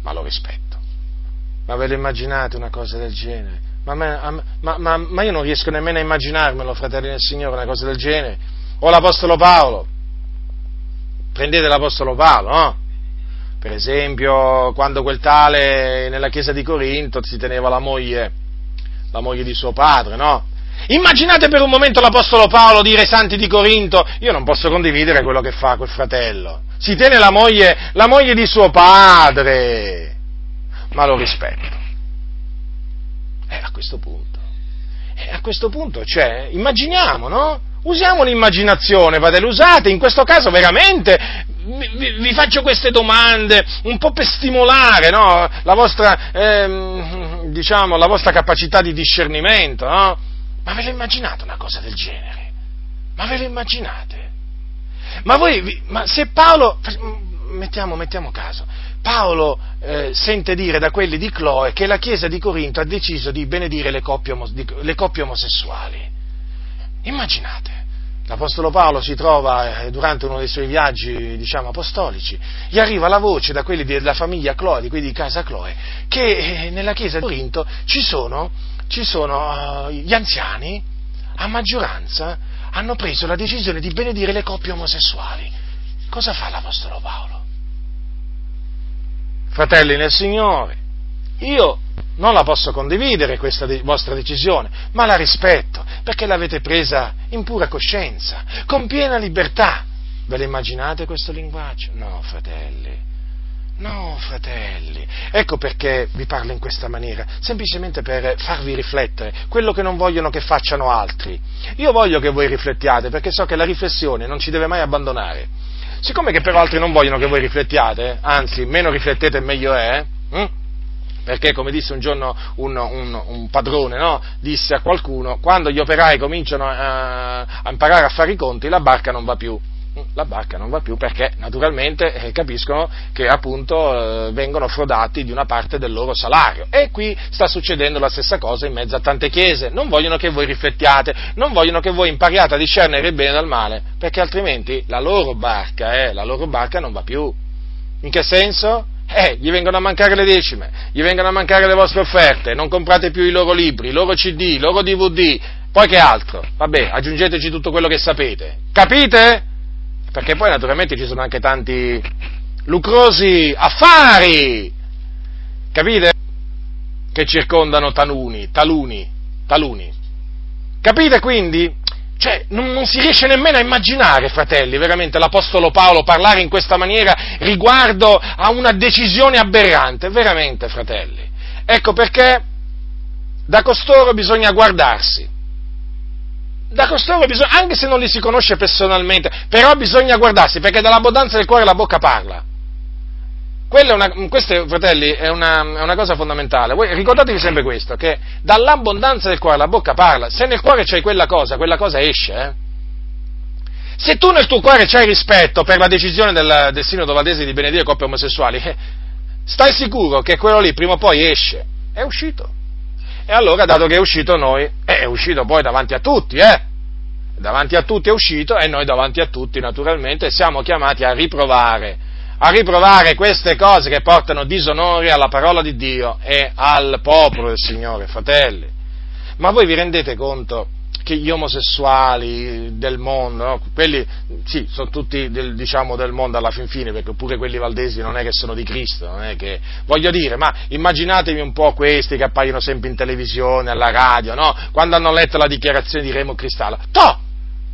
ma lo rispetto. Ma ve lo immaginate una cosa del genere? Ma, ma, ma, ma, io non riesco nemmeno a immaginarmelo, fratelli del Signore, una cosa del genere. O l'Apostolo Paolo. Prendete l'Apostolo Paolo, no? Per esempio, quando quel tale nella chiesa di Corinto si teneva la moglie, la moglie di suo padre, no? Immaginate per un momento l'Apostolo Paolo dire ai santi di Corinto, io non posso condividere quello che fa quel fratello. Si tiene la moglie, la moglie di suo padre ma lo rispetto. E a questo punto, e a questo punto, cioè, immaginiamo, no? Usiamo l'immaginazione, fratello, usate in questo caso veramente, vi, vi, faccio queste domande un po' per stimolare no? la, vostra, ehm, diciamo, la vostra capacità di discernimento, no? Ma ve lo immaginate una cosa del genere? Ma ve lo immaginate? Ma voi, ma se Paolo, mettiamo, mettiamo caso, Paolo eh, sente dire da quelli di Cloe che la Chiesa di Corinto ha deciso di benedire le coppie, le coppie omosessuali. Immaginate, l'Apostolo Paolo si trova eh, durante uno dei suoi viaggi, diciamo, apostolici, gli arriva la voce da quelli della famiglia Cloe, di quelli di casa Cloe, che eh, nella Chiesa di Corinto ci sono, ci sono uh, gli anziani, a maggioranza, hanno preso la decisione di benedire le coppie omosessuali. Cosa fa l'Apostolo Paolo? Fratelli nel Signore, io non la posso condividere questa vostra decisione, ma la rispetto, perché l'avete presa in pura coscienza, con piena libertà. Ve lo immaginate questo linguaggio? No, fratelli. No, fratelli, ecco perché vi parlo in questa maniera, semplicemente per farvi riflettere, quello che non vogliono che facciano altri. Io voglio che voi riflettiate perché so che la riflessione non ci deve mai abbandonare. Siccome che però altri non vogliono che voi riflettiate, anzi, meno riflettete meglio è, hm? perché come disse un giorno un, un, un padrone, no? disse a qualcuno, quando gli operai cominciano a, a imparare a fare i conti, la barca non va più la barca non va più perché naturalmente eh, capiscono che appunto eh, vengono frodati di una parte del loro salario e qui sta succedendo la stessa cosa in mezzo a tante chiese, non vogliono che voi riflettiate, non vogliono che voi impariate a discernere il bene dal male perché altrimenti la loro barca, eh, la loro barca non va più. In che senso? Eh, gli vengono a mancare le decime, gli vengono a mancare le vostre offerte, non comprate più i loro libri, i loro CD, i loro DVD, poi che altro? Vabbè, aggiungeteci tutto quello che sapete. Capite? Perché poi naturalmente ci sono anche tanti lucrosi affari, capite? Che circondano taluni, taluni, taluni. Capite quindi? Cioè, non, non, si riesce nemmeno a immaginare, fratelli, veramente l'Apostolo Paolo parlare in questa maniera riguardo a una decisione aberrante, veramente, fratelli. Ecco perché da costoro bisogna guardarsi da costoro bisogna, anche se non li si conosce personalmente, però bisogna guardarsi perché dall'abbondanza del cuore la bocca parla. Una, questa, fratelli, è una, è una, cosa fondamentale. Voi ricordatevi sempre questo, che dall'abbondanza del cuore la bocca parla. Se nel cuore c'hai quella cosa, quella cosa esce. Eh? Se tu nel tuo cuore c'hai rispetto per la decisione del, del Sinodo Valdese di benedire coppie omosessuali, eh, stai sicuro che quello lì prima o poi esce. È uscito. E allora, dato che è uscito noi, eh, è uscito poi davanti a tutti, eh? Davanti a tutti è uscito e noi davanti a tutti naturalmente siamo chiamati a riprovare, a riprovare queste cose che portano disonore alla parola di Dio e al popolo del Signore, fratelli. Ma voi vi rendete conto che gli omosessuali del mondo, no? quelli sì, sono tutti del, diciamo, del mondo alla fin fine, perché pure quelli valdesi non è che sono di Cristo, non è che, voglio dire, ma immaginatevi un po' questi che appaiono sempre in televisione, alla radio, no? quando hanno letto la dichiarazione di Remo Cristallo, toh!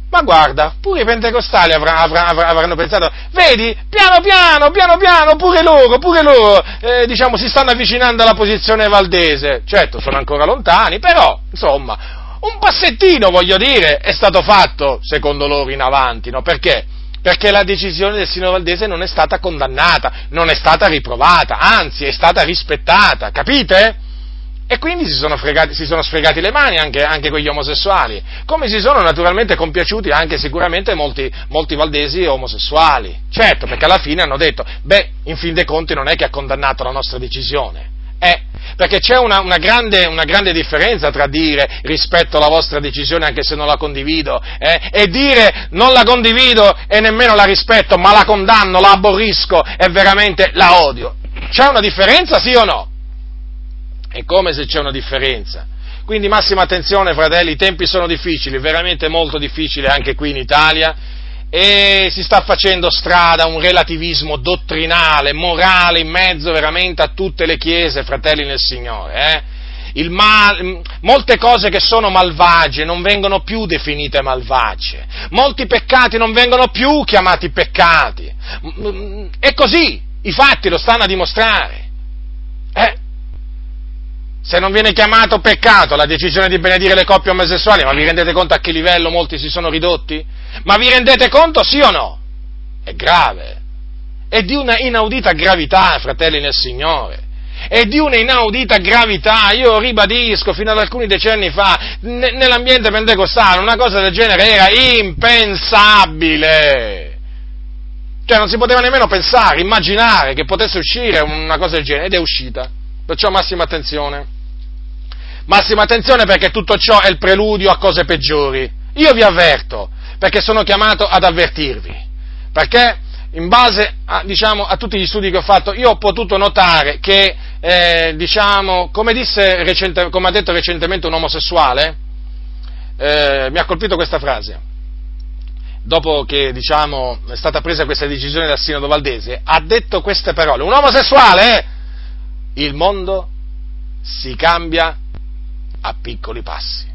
Ma guarda, pure i pentecostali avranno, avranno, avranno pensato, vedi, piano piano, piano piano, pure loro, pure loro, eh, diciamo, si stanno avvicinando alla posizione valdese. Certo, sono ancora lontani, però, insomma, un passettino, voglio dire, è stato fatto, secondo loro, in avanti, no? Perché? Perché la decisione del Sino Valdese non è stata condannata, non è stata riprovata, anzi è stata rispettata, capite? E quindi si sono, fregati, si sono sfregati le mani anche, anche quegli omosessuali, come si sono naturalmente compiaciuti anche sicuramente molti, molti, valdesi omosessuali. Certo, perché alla fine hanno detto, beh, in fin dei conti non è che ha condannato la nostra decisione, eh, perché c'è una, una, grande, una, grande, differenza tra dire rispetto alla vostra decisione anche se non la condivido eh, e dire non la condivido e nemmeno la rispetto, ma la condanno, la aborrisco e veramente la odio. C'è una differenza, sì o no? È come se c'è una differenza. Quindi massima attenzione, fratelli, i tempi sono difficili, veramente molto difficili anche qui in Italia e si sta facendo strada un relativismo dottrinale, morale in mezzo veramente a tutte le chiese, fratelli nel Signore. Eh? Mal, molte cose che sono malvagie non vengono più definite malvagie, molti peccati non vengono più chiamati peccati. E così, i fatti lo stanno a dimostrare. Eh? se non viene chiamato peccato la decisione di benedire le coppie omosessuali, ma vi rendete conto a che livello molti si sono ridotti? Ma vi rendete conto sì o no? È grave. È di una inaudita gravità, fratelli nel Signore. È di una inaudita gravità, io ribadisco, fino ad alcuni decenni fa, nell'ambiente pentecostale una cosa del genere era impensabile. Cioè non si poteva nemmeno pensare, immaginare che potesse uscire una cosa del genere, ed è uscita. Perciò massima attenzione. Massima attenzione perché tutto ciò è il preludio a cose peggiori. Io vi avverto, perché sono chiamato ad avvertirvi. Perché in base a, diciamo, a tutti gli studi che ho fatto, io ho potuto notare che, eh, diciamo, come, recente, come, ha detto recentemente un omosessuale, eh, mi ha colpito questa frase. Dopo che diciamo, è stata presa questa decisione dal Sinodo Valdese, ha detto queste parole. Un omosessuale, eh, il mondo si cambia a piccoli passi.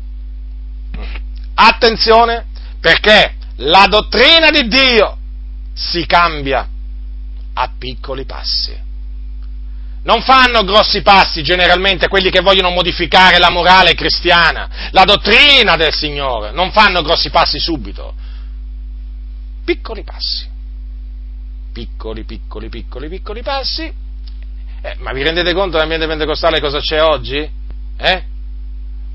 Attenzione perché la dottrina di Dio si cambia a piccoli passi. Non fanno grossi passi generalmente quelli che vogliono modificare la morale cristiana, la dottrina del Signore, non fanno grossi passi subito. Piccoli passi. piccoli, piccoli, piccoli, piccoli passi. Eh, ma vi rendete conto dell'ambiente pentecostale cosa c'è oggi? Eh?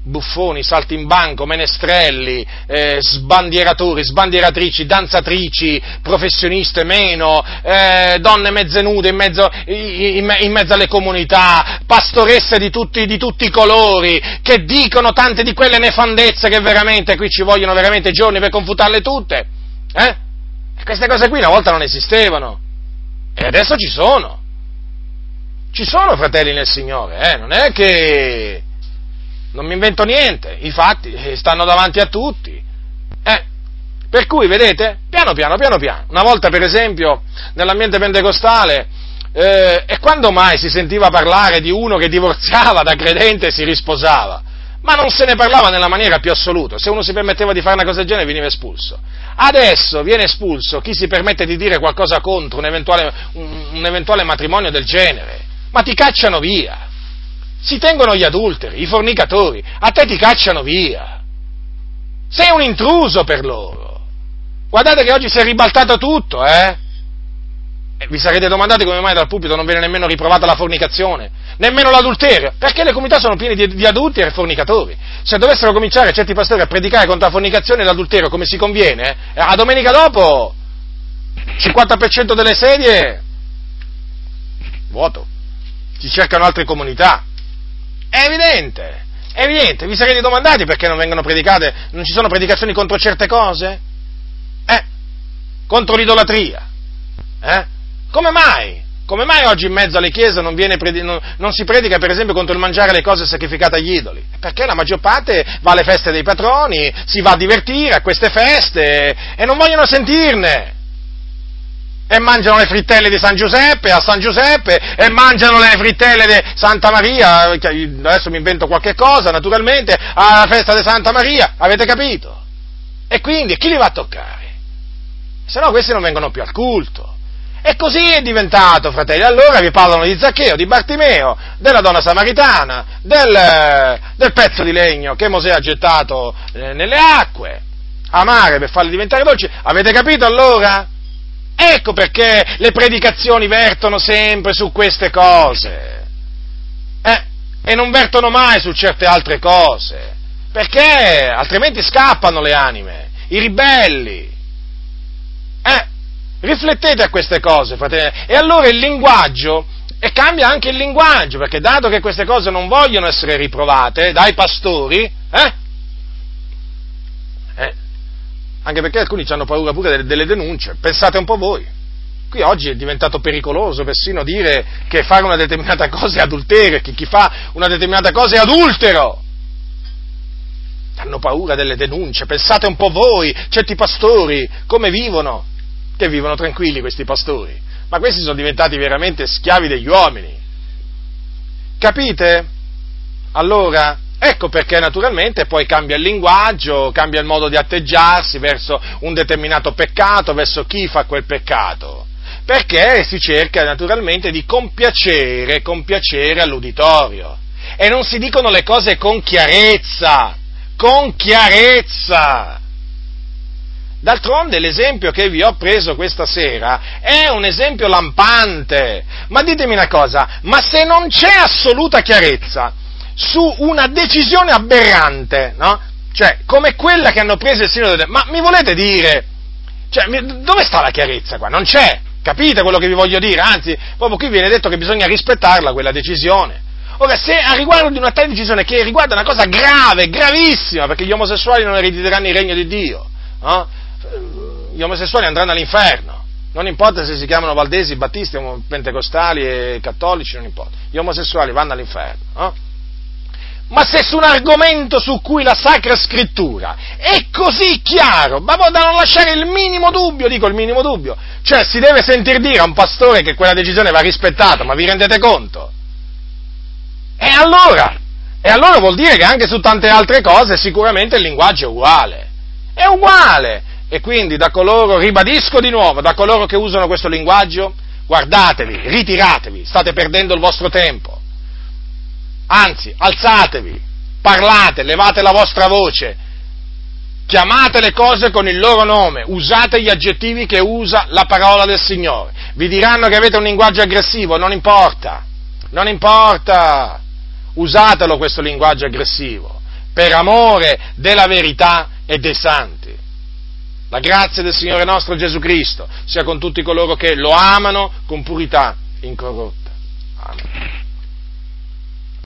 Buffoni, saltimbanco, menestrelli, eh, sbandieratori, sbandieratrici, danzatrici, professioniste meno, eh, donne mezze nude in mezzo, in, in mezzo, alle comunità, pastoresse di tutti, di tutti i colori, che dicono tante di quelle nefandezze che veramente qui ci vogliono veramente giorni per confutarle tutte. Eh? Queste cose qui una volta non esistevano. E adesso ci sono. Ci sono fratelli nel Signore, eh? non è che non mi invento niente, i fatti eh, stanno davanti a tutti. Eh, per cui, vedete, piano piano, piano piano. Una volta, per esempio, nell'ambiente pentecostale, eh, e quando mai si sentiva parlare di uno che divorziava da credente e si risposava? Ma non se ne parlava nella maniera più assoluta. Se uno si permetteva di fare una cosa del genere veniva espulso. Adesso viene espulso chi si permette di dire qualcosa contro un eventuale, un, un eventuale matrimonio del genere. Ma ti cacciano via si tengono gli adulteri, i fornicatori, a te ti cacciano via. Sei un intruso per loro. Guardate che oggi si è ribaltato tutto, eh? E vi sarete domandati come mai dal pubblico non viene nemmeno riprovata la fornicazione, nemmeno l'adulterio, perché le comunità sono piene di, di adulti e fornicatori. Se dovessero cominciare certi pastori a predicare contro la fornicazione e l'adulterio come si conviene, eh, a domenica dopo 50% delle sedie vuoto. Si cercano altre comunità. È evidente, è evidente. Vi sarete domandati perché non vengono predicate, non ci sono predicazioni contro certe cose? Eh? Contro l'idolatria? Eh? Come mai? Come mai oggi in mezzo alle chiese non, predi- non, non, si predica, per esempio, contro il mangiare le cose sacrificate agli idoli? Perché la maggior parte va alle feste dei patroni, si va a divertire a queste feste e non vogliono sentirne e mangiano le frittelle di San Giuseppe a San Giuseppe e mangiano le frittelle di Santa Maria, adesso mi invento qualche cosa naturalmente, alla festa di Santa Maria, avete capito? E quindi chi li va a toccare? Se no questi non vengono più al culto. E così è diventato, fratelli. Allora vi parlano di Zaccheo, di Bartimeo, della donna samaritana, del, del pezzo di legno che Mosè ha gettato eh, nelle acque, amare per farli diventare dolci. Avete capito allora? Ecco perché le predicazioni vertono sempre su queste cose. Eh, e non vertono mai su certe altre cose. Perché altrimenti scappano le anime, i ribelli. Eh, riflettete a queste cose, fratelli. E allora il linguaggio, e cambia anche il linguaggio, perché dato che queste cose non vogliono essere riprovate dai pastori, eh, anche perché alcuni hanno paura pure delle, delle denunce, pensate un po' voi. Qui oggi è diventato pericoloso persino dire che fare una determinata cosa è adulterio, che chi fa una determinata cosa è adultero. Hanno paura delle denunce, pensate un po' voi, certi pastori, come vivono, che vivono tranquilli questi pastori, ma questi sono diventati veramente schiavi degli uomini. Capite? Allora, Ecco perché naturalmente poi cambia il linguaggio, cambia il modo di atteggiarsi verso un determinato peccato, verso chi fa quel peccato, perché si cerca naturalmente di compiacere, compiacere all'uditorio. E non si dicono le cose con chiarezza, con chiarezza. D'altronde l'esempio che vi ho preso questa sera è un esempio lampante. Ma ditemi una cosa, ma se non c'è assoluta chiarezza, su una decisione aberrante, no? Cioè, come quella che hanno preso il Sinodo. Ma mi volete dire, cioè, dove sta la chiarezza qua? Non c'è, capite quello che vi voglio dire? Anzi, proprio qui viene detto che bisogna rispettarla quella decisione. Ora, se a riguardo di una tale decisione che riguarda una cosa grave, gravissima, perché gli omosessuali non erediteranno il regno di Dio, no? gli omosessuali andranno all'inferno, non importa se si chiamano valdesi, battisti, pentecostali e cattolici, non importa, gli omosessuali vanno all'inferno. No? Ma se su un argomento su cui la Sacra Scrittura è così chiaro, ma da non lasciare il minimo dubbio, dico il minimo dubbio, cioè si deve sentir dire a un pastore che quella decisione va rispettata, ma vi rendete conto? E allora, e allora vuol dire che anche su tante altre cose sicuramente il linguaggio è uguale, è uguale, e quindi da coloro, ribadisco di nuovo, da coloro che usano questo linguaggio, guardatevi, ritiratevi, state perdendo il vostro tempo Anzi, alzatevi, parlate, levate la vostra voce chiamate le cose con il loro nome, usate gli aggettivi che usa la parola del Signore. Vi diranno che avete un linguaggio aggressivo, non importa, non importa, usatelo questo linguaggio aggressivo, per amore della verità e dei santi. La grazia del Signore nostro Gesù Cristo sia con tutti coloro che lo amano con purità incorrotta. Amen.